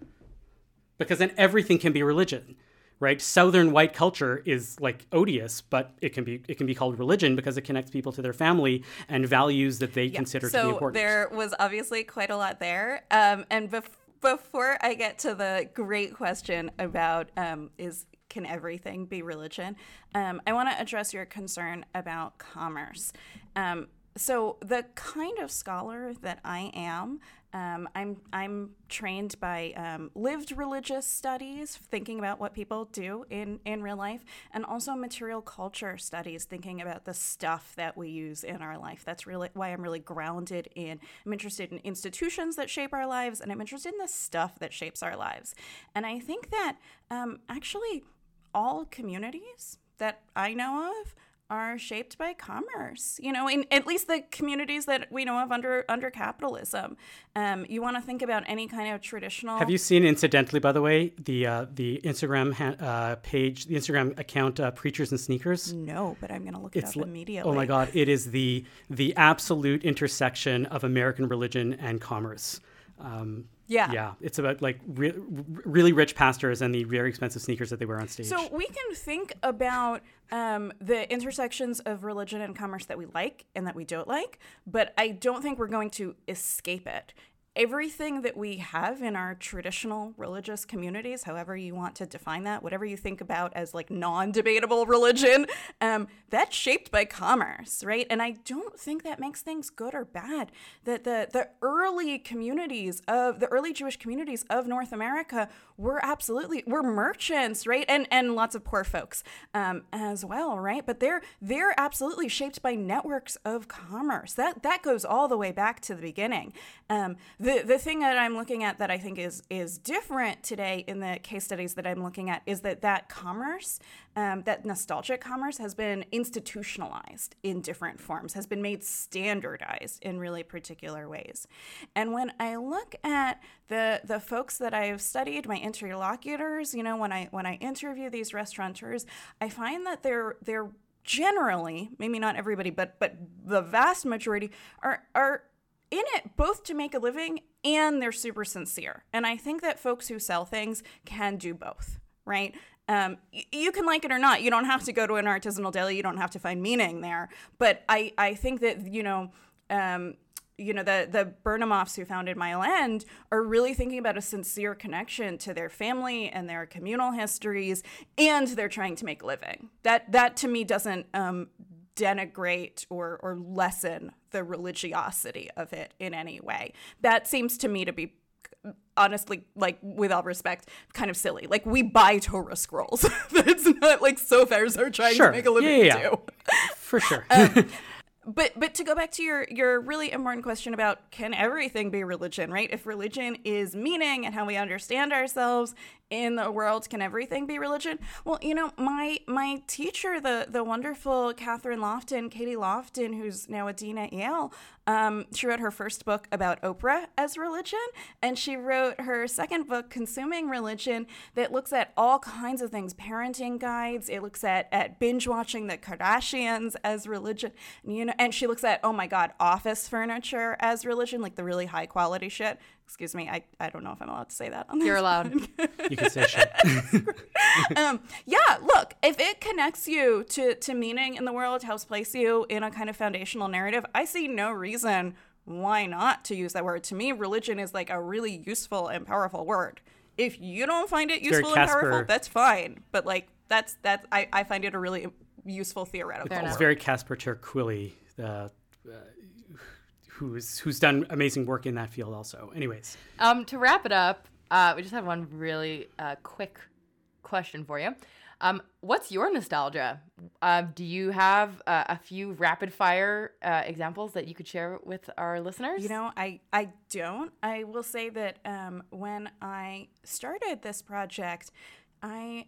because then everything can be religion right? Southern white culture is like odious but it can be it can be called religion because it connects people to their family and values that they yeah. consider so to be important. there was obviously quite a lot there. Um, and bef- before i get to the great question about um, is can everything be religion? Um, i want to address your concern about commerce. Um, so the kind of scholar that i am um, I'm I'm trained by um, lived religious studies, thinking about what people do in in real life, and also material culture studies, thinking about the stuff that we use in our life. That's really why I'm really grounded in. I'm interested in institutions that shape our lives, and I'm interested in the stuff that shapes our lives. And I think that um, actually all communities that I know of are shaped by commerce. You know, in at least the communities that we know of under under capitalism. Um, you want to think about any kind of traditional. Have you seen, incidentally, by the way, the uh, the Instagram ha- uh, page, the Instagram account, uh, Preachers and Sneakers? No, but I'm going to look it it's up immediately. Oh my God! It is the the absolute intersection of American religion and commerce. Um, yeah. Yeah. It's about like re- really rich pastors and the very expensive sneakers that they wear on stage. So we can think about um, the intersections of religion and commerce that we like and that we don't like, but I don't think we're going to escape it everything that we have in our traditional religious communities, however you want to define that, whatever you think about as like non debatable religion, um, that's shaped by commerce, right? And I don't think that makes things good or bad. That the, the early communities of the early Jewish communities of North America were absolutely were merchants, right? And and lots of poor folks um, as well, right? But they're they're absolutely shaped by networks of commerce. That that goes all the way back to the beginning. Um, the the the thing that I'm looking at that I think is is different today in the case studies that I'm looking at is that that commerce, um, that nostalgic commerce, has been institutionalized in different forms, has been made standardized in really particular ways. And when I look at the the folks that I've studied, my interlocutors, you know, when I when I interview these restaurateurs, I find that they're they're generally, maybe not everybody, but but the vast majority are are in it both to make a living and they're super sincere. And I think that folks who sell things can do both, right? Um, y- you can like it or not. You don't have to go to an artisanal deli. You don't have to find meaning there. But I, I think that, you know, um, you know the the Bernamoffs who founded Mile End are really thinking about a sincere connection to their family and their communal histories, and they're trying to make a living. That that to me doesn't um, denigrate or or lessen the religiosity of it in any way. That seems to me to be honestly like with all respect kind of silly. Like we buy torah scrolls. [laughs] That's not like sofars are trying sure. to make a living yeah, yeah, for sure. Um, [laughs] but but to go back to your your really important question about can everything be religion right? If religion is meaning and how we understand ourselves in the world can everything be religion? Well you know my my teacher the the wonderful Kathryn lofton katie lofton who's now a dean at yale um, she wrote her first book about oprah as religion and she wrote her second book consuming religion that looks at all kinds of things parenting guides it looks at at binge watching the kardashians as religion you know and she looks at oh my god office furniture as religion like the really high quality shit excuse me, I, I don't know if I'm allowed to say that. On You're allowed. you can say shit. [laughs] um, yeah, look, if it connects you to, to meaning in the world, helps place you in a kind of foundational narrative, I see no reason why not to use that word. To me, religion is like a really useful and powerful word. If you don't find it useful and powerful, that's fine. But like that's that's I, I find it a really useful theoretical. It's very Casper ter uh, uh, who's who's done amazing work in that field also. Anyways, um, to wrap it up, uh, we just have one really uh, quick question for you. Um, what's your nostalgia? Uh, do you have uh, a few rapid fire uh, examples that you could share with our listeners? You know, I, I don't. I will say that um, when I started this project, I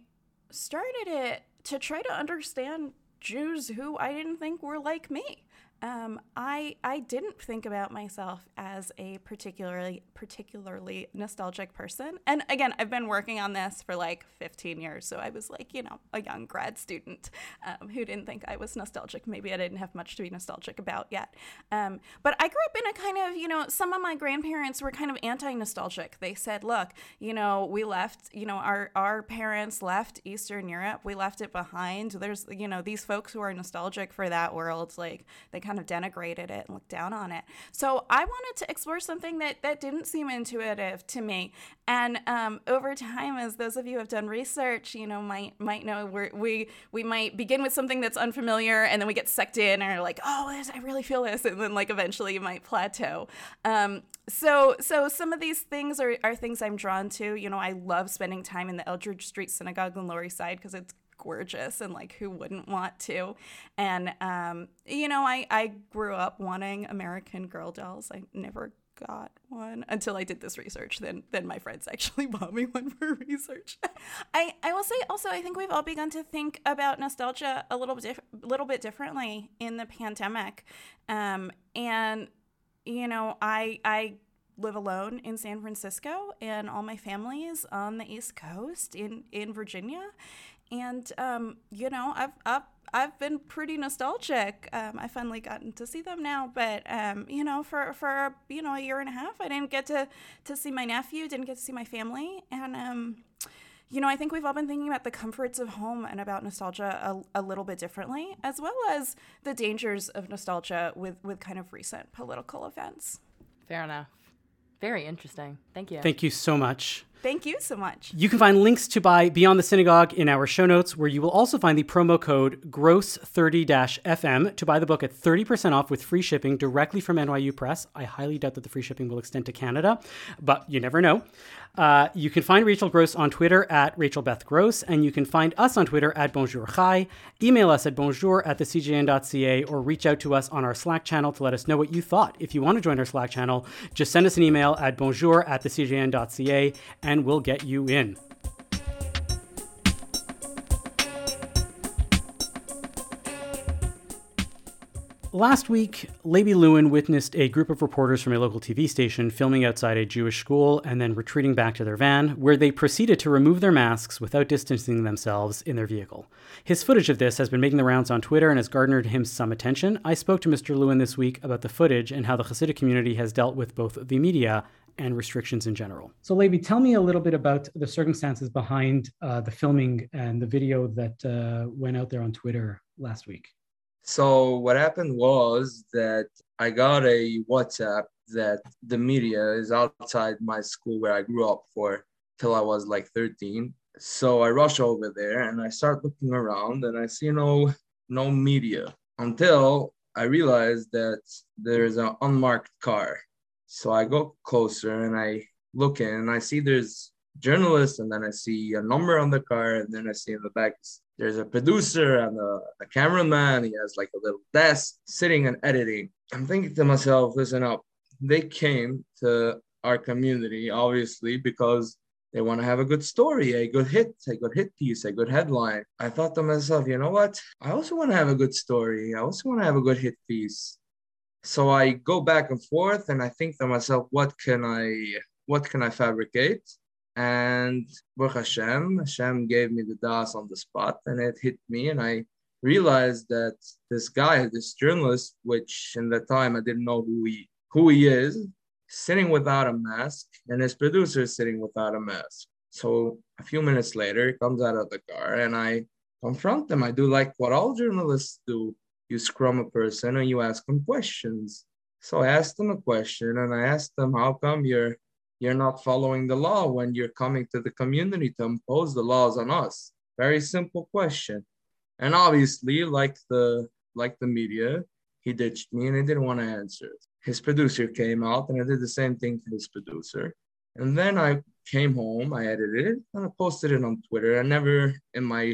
started it to try to understand Jews who I didn't think were like me. Um, I I didn't think about myself as a particularly particularly nostalgic person. And again, I've been working on this for like 15 years, so I was like, you know, a young grad student um, who didn't think I was nostalgic. Maybe I didn't have much to be nostalgic about yet. Um, but I grew up in a kind of, you know, some of my grandparents were kind of anti-nostalgic. They said, look, you know, we left, you know, our our parents left Eastern Europe. We left it behind. There's, you know, these folks who are nostalgic for that world, like they kind of denigrated it and looked down on it. So I wanted to explore something that that didn't seem intuitive to me. And um, over time, as those of you have done research, you know, might might know we we might begin with something that's unfamiliar, and then we get sucked in, and are like, oh, I really feel this, and then like eventually you might plateau. Um, so so some of these things are, are things I'm drawn to. You know, I love spending time in the Eldridge Street Synagogue on Lower East Side because it's gorgeous and like who wouldn't want to? And um, you know I, I grew up wanting american girl dolls. I never got one until i did this research. Then then my friends actually [laughs] bought me one for research. I i will say also i think we've all begun to think about nostalgia a little bit little bit differently in the pandemic. Um, and you know i i live alone in San Francisco, and all my family is on the East Coast in in Virginia and um, you know, I've, I've I've been pretty nostalgic. Um, I finally gotten to see them now, but um, you know, for for you know a year and a half, I didn't get to to see my nephew, didn't get to see my family, and um, you know, I think we've all been thinking about the comforts of home and about nostalgia a, a little bit differently, as well as the dangers of nostalgia with with kind of recent political events. Fair enough. Very interesting. Thank you. Thank you so much. Thank you so much. You can find links to buy Beyond the Synagogue in our show notes, where you will also find the promo code GROSS30-FM to buy the book at 30% off with free shipping directly from NYU Press. I highly doubt that the free shipping will extend to Canada, but you never know. Uh, you can find Rachel Gross on Twitter at Rachel Beth Gross, and you can find us on Twitter at Bonjour Chai. Email us at bonjour at thecjn.ca or reach out to us on our Slack channel to let us know what you thought. If you want to join our Slack channel, just send us an email at bonjour at thecjn.ca and we'll get you in. Last week, Leiby Lewin witnessed a group of reporters from a local TV station filming outside a Jewish school and then retreating back to their van, where they proceeded to remove their masks without distancing themselves in their vehicle. His footage of this has been making the rounds on Twitter and has garnered him some attention. I spoke to Mr. Lewin this week about the footage and how the Hasidic community has dealt with both the media and restrictions in general. So, Leiby, tell me a little bit about the circumstances behind uh, the filming and the video that uh, went out there on Twitter last week. So what happened was that I got a WhatsApp that the media is outside my school where I grew up for till I was like 13. So I rush over there and I start looking around and I see no no media until I realize that there's an unmarked car. So I go closer and I look in and I see there's journalists and then I see a number on the car and then I see in the back there's a producer and a, a cameraman. He has like a little desk sitting and editing. I'm thinking to myself, listen up. They came to our community, obviously, because they want to have a good story, a good hit, a good hit piece, a good headline. I thought to myself, you know what? I also want to have a good story. I also want to have a good hit piece. So I go back and forth and I think to myself, what can I what can I fabricate? And Baruch Hashem, Hashem gave me the das on the spot and it hit me. And I realized that this guy, this journalist, which in that time I didn't know who he who he is, sitting without a mask, and his producer is sitting without a mask. So a few minutes later, he comes out of the car, and I confront them. I do like what all journalists do. You scrum a person and you ask them questions. So I asked them a question, and I asked them, "How come you're you're not following the law when you're coming to the community to impose the laws on us?" Very simple question. And obviously, like the like the media, he ditched me and he didn't want to answer. His producer came out and I did the same thing to his producer. And then I came home, I edited it, and I posted it on Twitter. I never in my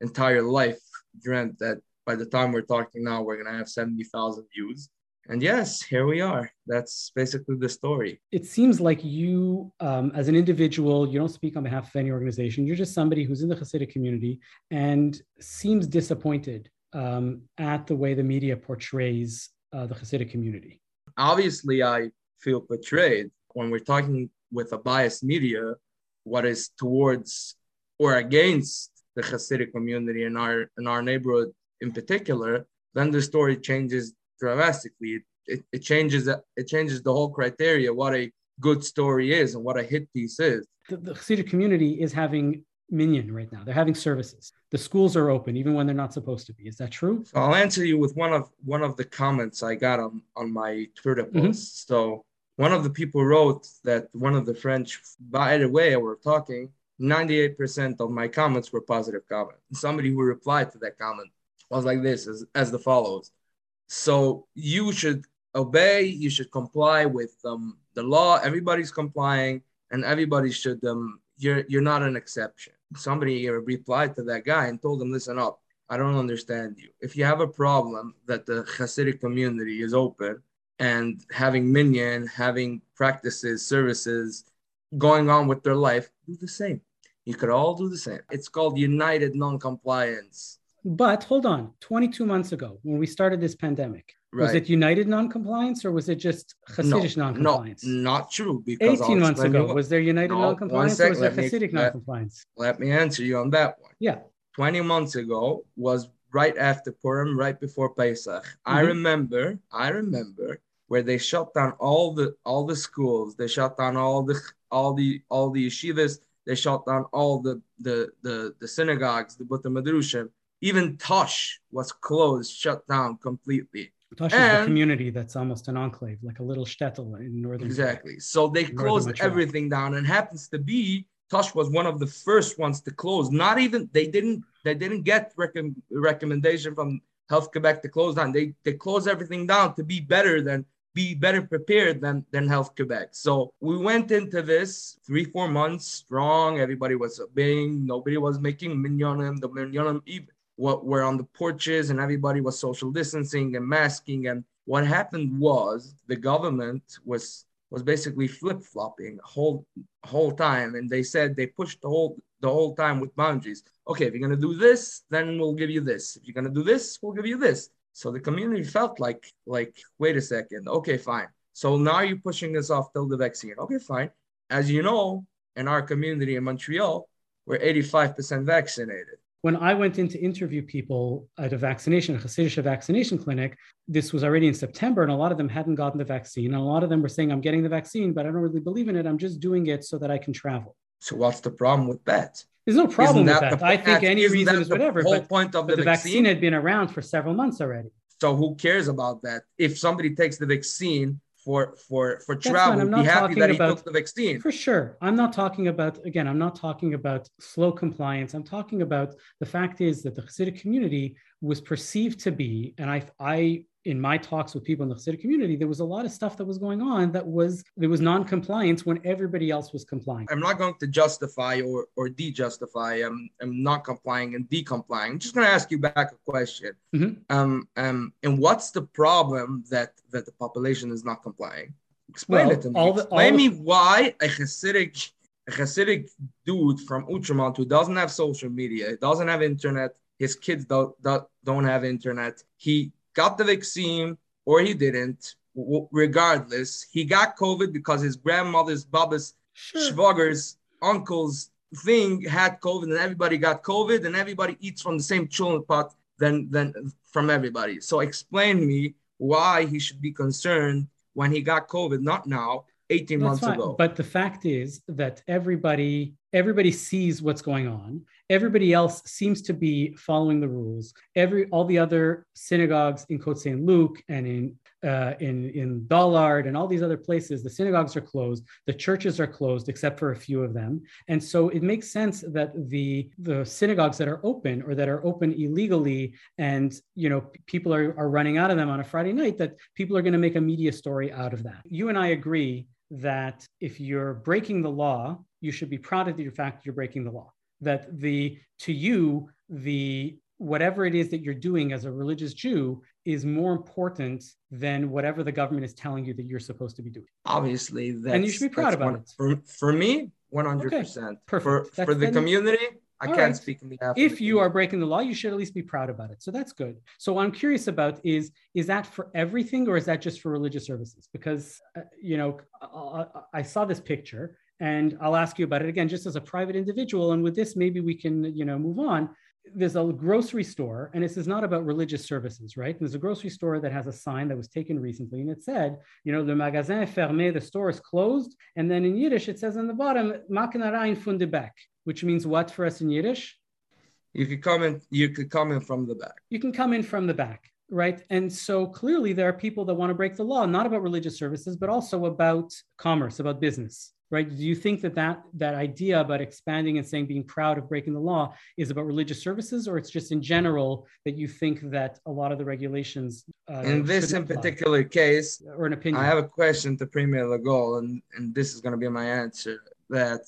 entire life dreamt that by the time we're talking now, we're gonna have 70,000 views. And yes, here we are. That's basically the story. It seems like you, um, as an individual, you don't speak on behalf of any organization. You're just somebody who's in the Hasidic community and seems disappointed um, at the way the media portrays uh, the Hasidic community. Obviously, I feel betrayed when we're talking with a biased media, what is towards or against the Hasidic community in our in our neighborhood in particular, then the story changes drastically. It, it, it changes it changes the whole criteria what a good story is and what a hit piece is. The, the Hasidic community is having minyan right now. They're having services. The schools are open even when they're not supposed to be. Is that true? So I'll answer you with one of one of the comments I got on on my Twitter mm-hmm. post. Mm-hmm. So one of the people wrote that one of the French. By the way, we're talking. 98% of my comments were positive comments. Somebody who replied to that comment was like this, as, as the follows. So you should obey, you should comply with um, the law. Everybody's complying, and everybody should. Um, you're you're not an exception somebody replied to that guy and told him, listen up, I don't understand you. If you have a problem that the Hasidic community is open and having minyan, having practices, services going on with their life, do the same. You could all do the same. It's called united non-compliance. But hold on, 22 months ago, when we started this pandemic, Right. Was it United non-compliance or was it just Hasidic no, non-compliance? No, not true. Because 18 months ago, was there United no, non-compliance or was there Hasidic non-compliance? Let me answer you on that one. Yeah. 20 months ago was right after Purim, right before Pesach. Mm-hmm. I remember, I remember where they shut down all the all the schools, they shut down all the all the all the yeshivas, they shut down all the the the, the synagogues, the Batei Midrashim. Even Tosh was closed, shut down completely. Tosh is a community that's almost an enclave, like a little shtetl in northern. Exactly. So they closed everything down, and happens to be Tosh was one of the first ones to close. Not even they didn't they didn't get rec- recommendation from Health Quebec to close down. They they closed everything down to be better than be better prepared than than Health Quebec. So we went into this three four months strong. Everybody was obeying. Nobody was making minyanim. The minyanim even what were on the porches and everybody was social distancing and masking. And what happened was the government was was basically flip-flopping whole whole time. And they said they pushed the whole the whole time with boundaries. Okay if you're going to do this then we'll give you this. If you're going to do this we'll give you this. So the community felt like like wait a second. Okay fine. So now you're pushing us off till the vaccine. Okay fine. As you know in our community in montreal we're 85% vaccinated when I went in to interview people at a vaccination, a Hasidic vaccination clinic, this was already in September, and a lot of them hadn't gotten the vaccine. And a lot of them were saying, I'm getting the vaccine, but I don't really believe in it. I'm just doing it so that I can travel. So what's the problem with that? There's no problem with that. The, I think any reason is whatever. The whole but, point of the, the vaccine? vaccine had been around for several months already. So who cares about that? If somebody takes the vaccine, for for for travel. I'm not be happy that about, took the vaccine. For sure. I'm not talking about again, I'm not talking about slow compliance. I'm talking about the fact is that the Hasidic community was perceived to be, and I I in my talks with people in the Hasidic community, there was a lot of stuff that was going on that was there was non-compliance when everybody else was complying. I'm not going to justify or or de-justify. I'm I'm not complying and de-complying. I'm just going to ask you back a question. Mm-hmm. Um um and what's the problem that that the population is not complying? Explain well, it to me. All the, Explain all me why a Hasidic a Hasidic dude from Outremont who doesn't have social media, doesn't have internet, his kids don't, don't, don't have internet. He got the vaccine or he didn't. regardless, he got COVID because his grandmother's, Baba's, sure. Schwager's, uncle's thing had COVID, and everybody got COVID, and everybody eats from the same children pot than than from everybody. So explain me why he should be concerned when he got COVID, not now. 18 That's months fine. ago. But the fact is that everybody everybody sees what's going on. Everybody else seems to be following the rules. Every all the other synagogues in Côte Saint Luc and in uh, in in Dollard and all these other places, the synagogues are closed. The churches are closed, except for a few of them. And so it makes sense that the the synagogues that are open or that are open illegally, and you know people are are running out of them on a Friday night, that people are going to make a media story out of that. You and I agree that if you're breaking the law, you should be proud of the fact that you're breaking the law. That the to you the whatever it is that you're doing as a religious Jew is more important than whatever the government is telling you that you're supposed to be doing. Obviously, that's, and you should be proud about one- it. For, for me, 100%. perfect. For, That's for the then- community, I can't right. speak on behalf of If you are breaking the law, you should at least be proud about it. So that's good. So what I'm curious about is is that for everything or is that just for religious services? Because uh, you know, I, I saw this picture and I'll ask you about it again just as a private individual and with this maybe we can, you know, move on. There's a grocery store and this is not about religious services, right? There's a grocery store that has a sign that was taken recently and it said, you know, le magasin fermé, the store is closed, and then in Yiddish it says on the bottom, "Machen rein von de Beck," which means what for us in Yiddish? you could come in, you could come in from the back. you can come in from the back right and so clearly there are people that want to break the law not about religious services but also about commerce about business right do you think that that that idea about expanding and saying being proud of breaking the law is about religious services or it's just in general that you think that a lot of the regulations uh, In this in apply? particular case, or an opinion I have a question to Premier Legault, and, and this is going to be my answer. That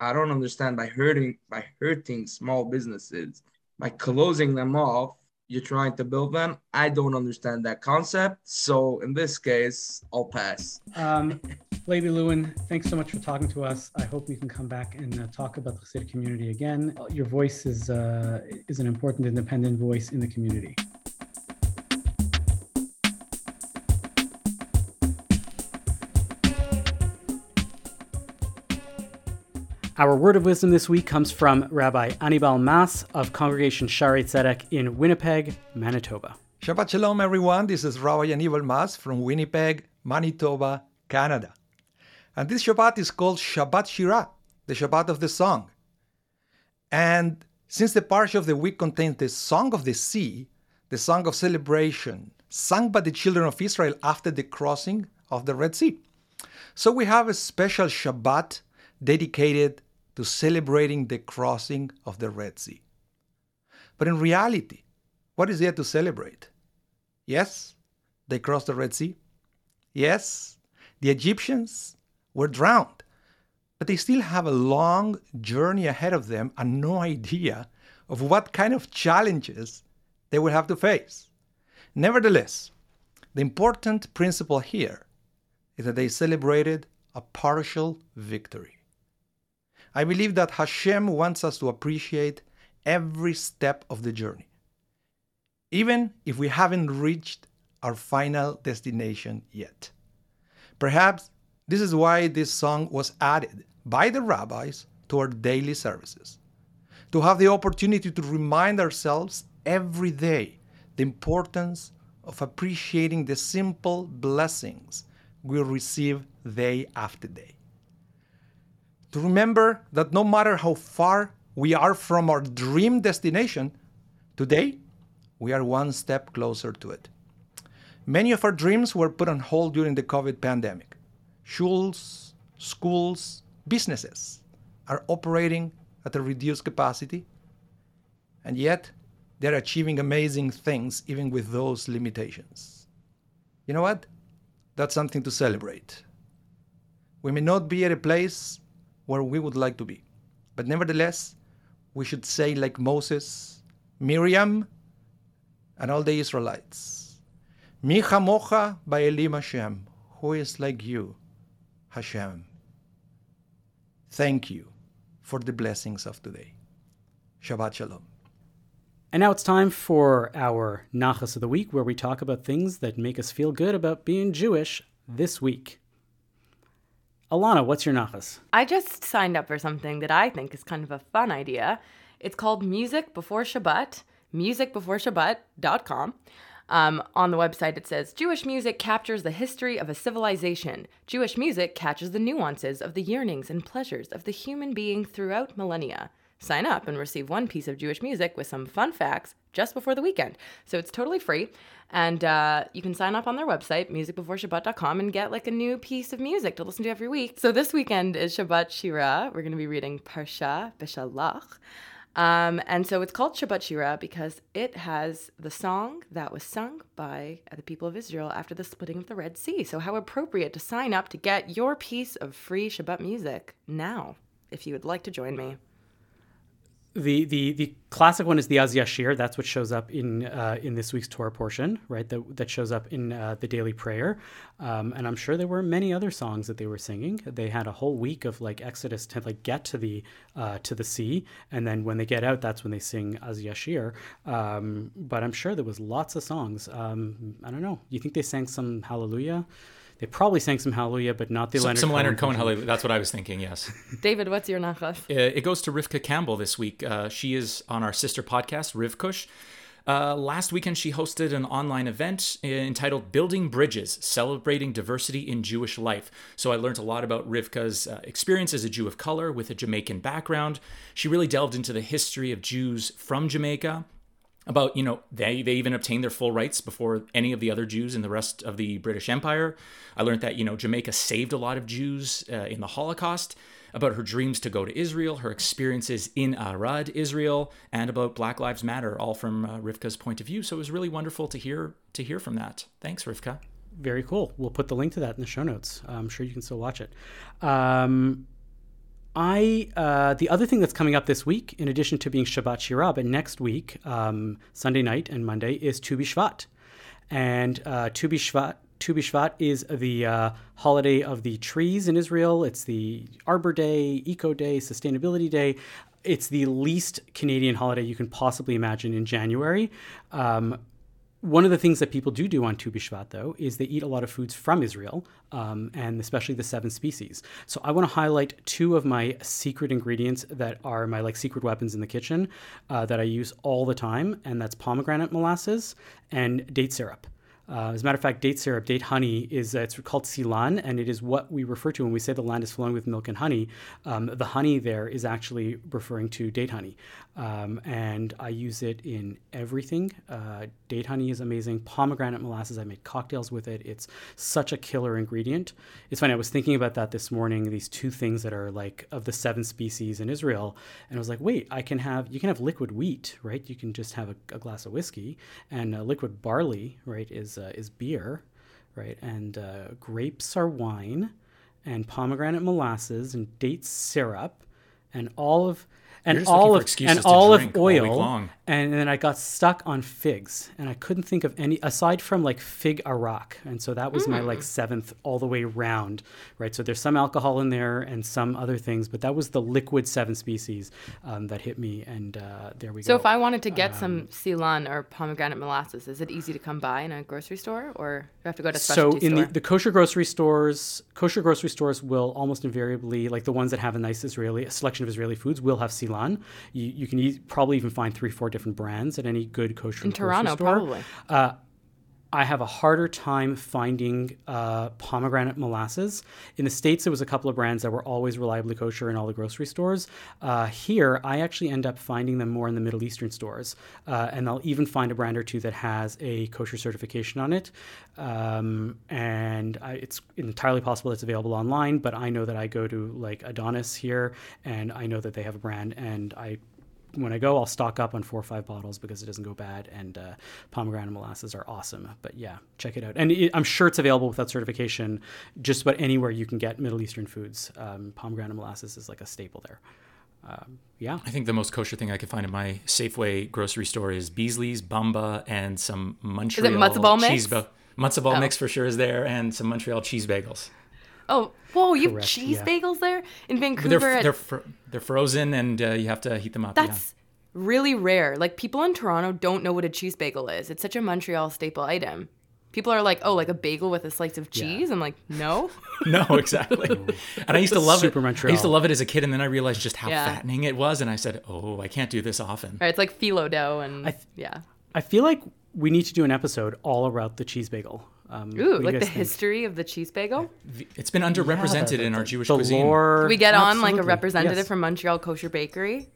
I don't understand by hurting by hurting small businesses by closing them off. You're trying to build them. I don't understand that concept. So in this case, I'll pass. Um, Leiby Lewin, thanks so much for talking to us. I hope we can come back and uh, talk about the Hasidic community again. Your voice is uh, is an important independent voice in the community. Our word of wisdom this week comes from Rabbi Anibal Mass of Congregation Shaarey Zedek in Winnipeg, Manitoba. Shabbat Shalom, everyone. This is Rabbi Anibal Mass from Winnipeg, Manitoba, Canada. And this Shabbat is called Shabbat Shirah, the Shabbat of the song. And since the parsha of the week contains the Song of the Sea, the song of celebration sung by the children of Israel after the crossing of the Red Sea. So we have a special Shabbat dedicated to celebrating the crossing of the Red Sea. But in reality, what is there to celebrate? Yes, they crossed the Red Sea. Yes, the Egyptians were drowned. But they still have a long journey ahead of them and no idea of what kind of challenges they will have to face. Nevertheless, the important principle here is that they celebrated a partial victory. I believe that Hashem wants us to appreciate every step of the journey even if we haven't reached our final destination yet. Perhaps this is why this song was added by the rabbis to our daily services. To have the opportunity to remind ourselves every day the importance of appreciating the simple blessings we receive day after day. To remember that no matter how far we are from our dream destination, today we are one step closer to it. Many of our dreams were put on hold during the COVID pandemic. Schools, schools, businesses are operating at a reduced capacity, and yet they're achieving amazing things even with those limitations. You know what? That's something to celebrate. We may not be at a place where we would like to be, but nevertheless, we should say, like Moses, Miriam, and all the Israelites. Mi chamocha ba'elim Hashem, who is like you, Hashem. Thank you for the blessings of today. Shabbat Shalom. And now it's time for our Nachas of the Week, where we talk about things that make us feel good about being Jewish this week. Alana, what's your Nachas? I just signed up for something that I think is kind of a fun idea. It's called Music Before Shabbat, musicbeforeshabbat.com. Um, on the website, it says Jewish music captures the history of a civilization. Jewish music catches the nuances of the yearnings and pleasures of the human being throughout millennia. Sign up and receive one piece of Jewish music with some fun facts just before the weekend. So it's totally free. And uh, you can sign up on their website, musicbeforeshabbat.com, and get like a new piece of music to listen to every week. So this weekend is Shabbat Shira. We're going to be reading Parsha Beshalach. Um, and so it's called Shabbat Shira because it has the song that was sung by the people of Israel after the splitting of the Red Sea. So, how appropriate to sign up to get your piece of free Shabbat music now, if you would like to join me the the the classic one is the Az Yashir. That's what shows up in uh, in this week's Torah portion, right? That that shows up in uh, the daily prayer, um, and I'm sure there were many other songs that they were singing. They had a whole week of like Exodus to like get to the uh, to the sea, and then when they get out, that's when they sing Az Yashir. Um, but I'm sure there was lots of songs. Um, I don't know. You think they sang some Hallelujah? They probably sang some Hallelujah, but not the some, Leonard some Cohen Leonard Cohen version. Hallelujah. That's what I was thinking. Yes. [laughs] David, what's your nachas? Uh, it goes to Rivka Campbell this week. Uh, she is on our sister podcast, Rivkush. Uh, last weekend, she hosted an online event entitled Building Bridges Celebrating Diversity in Jewish Life. So I learned a lot about Rivka's uh, experience as a Jew of color with a Jamaican background. She really delved into the history of Jews from Jamaica. About, you know, they, they even obtained their full rights before any of the other Jews in the rest of the British Empire. I learned that, you know, Jamaica saved a lot of Jews uh, in the Holocaust about her dreams to go to Israel, her experiences in Arad, Israel, and about Black Lives Matter, all from uh, Rivka's point of view. So it was really wonderful to hear to hear from that. Thanks, Rivka. Very cool. We'll put the link to that in the show notes. I'm sure you can still watch it. Um, I uh, the other thing that's coming up this week, in addition to being Shabbat Shira, but next week, um, Sunday night and Monday is Tu B'Shvat, and uh, Tu B'Shvat. Tu B'Shvat is the uh, holiday of the trees in Israel. It's the Arbor Day, Eco Day, Sustainability Day. It's the least Canadian holiday you can possibly imagine in January. Um, one of the things that people do do on Tu B'Shvat, though, is they eat a lot of foods from Israel, um, and especially the seven species. So I want to highlight two of my secret ingredients that are my like secret weapons in the kitchen uh, that I use all the time, and that's pomegranate molasses and date syrup. Uh, as a matter of fact, date syrup, date honey, is uh, it's called silan, and it is what we refer to when we say the land is flowing with milk and honey. Um, the honey there is actually referring to date honey, um, and I use it in everything. Uh, date honey is amazing. Pomegranate molasses, I make cocktails with it. It's such a killer ingredient. It's funny. I was thinking about that this morning. These two things that are like of the seven species in Israel, and I was like, wait, I can have you can have liquid wheat, right? You can just have a, a glass of whiskey, and uh, liquid barley, right, is uh, is beer, right, and uh, grapes are wine, and pomegranate molasses and date syrup, and olive and You're just looking for olive excuses and to olive drink all week oil, long. and then I got stuck on figs, and I couldn't think of any aside from like fig arak, and so that was my like seventh all the way round, right? So there's some alcohol in there and some other things, but that was the liquid seven species um, that hit me, and uh, there we So go. So if I wanted to get Um, some silan or pomegranate molasses, is it easy to come by in a grocery store, or do I have to go to a so specialty in store? the, the kosher grocery stores kosher grocery stores will almost invariably like the ones that have a nice israeli a selection of israeli foods will have you, you can e- probably even find three four different brands at any good kosher in Toronto, store. probably. Uh, I have a harder time finding uh, pomegranate molasses. In the States, there was a couple of brands that were always reliably kosher in all the grocery stores. Uh, here, I actually end up finding them more in the Middle Eastern stores. Uh, and I'll even find a brand or two that has a kosher certification on it. Um, and I, it's entirely possible it's available online, but I know that I go to like Adonis here and I know that they have a brand and I when I go, I'll stock up on four or five bottles because it doesn't go bad. And uh, pomegranate molasses are awesome. But yeah, check it out. And it, I'm sure it's available without certification, just about anywhere you can get Middle Eastern foods. Um, pomegranate molasses is like a staple there. Um, yeah. I think the most kosher thing I could find in my Safeway grocery store is Bissli's, Bamba, and some Montreal is matzo ball mix? cheese ba- matzo ball Oh. mix for sure is there, and some Montreal cheese bagels. Oh, whoa! You have cheese yeah. bagels there in Vancouver. they're at- they're fr- they're frozen, and uh, you have to heat them up. yeah. that's really rare. Like people in Toronto don't know what a cheese bagel is. It's such a Montreal staple item. People are like, "Oh, like a bagel with a slice of cheese." I'm like, "No." [laughs] No, exactly. [laughs] and I used to love Super it. I used to love it as a kid, and then I realized just how Yeah. fattening it was, and I said, "Oh, I can't do this often." Or it's like phyllo dough, and th- yeah. I feel like we need to do an episode all about the cheese bagel. Um, Ooh, like the think? history of the cheese bagel. It's been underrepresented Yeah, the- in our Jewish the cuisine. lore- Do we get on like a representative Yes. from Montreal Kosher Bakery?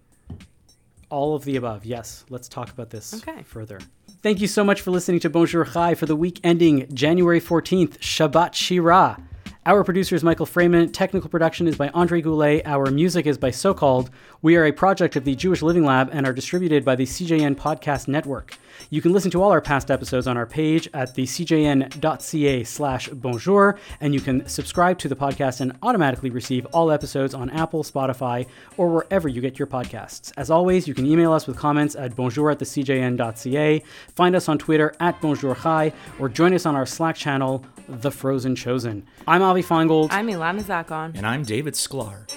All of the above. Yes. Let's talk about this Okay. further. Thank you so much for listening to Bonjour Chai for the week ending January 14th, Shabbat Shira. Our producer is Michael Freeman. Technical production is by Andre Goulet. Our music is by SoCalled. We are a project of the Jewish Living Lab and are distributed by the CJN Podcast Network. You can listen to all our past episodes on our page at the cjn.ca slash bonjour, and you can subscribe to the podcast and automatically receive all episodes on Apple, Spotify, or wherever you get your podcasts. As always, you can email us with comments at bonjour at the cjn.ca, find us on Twitter at bonjour or join us on our Slack channel, The Frozen Chosen. I'm Avi Finegold. I'm Ilana Zakon. And I'm David Sklar.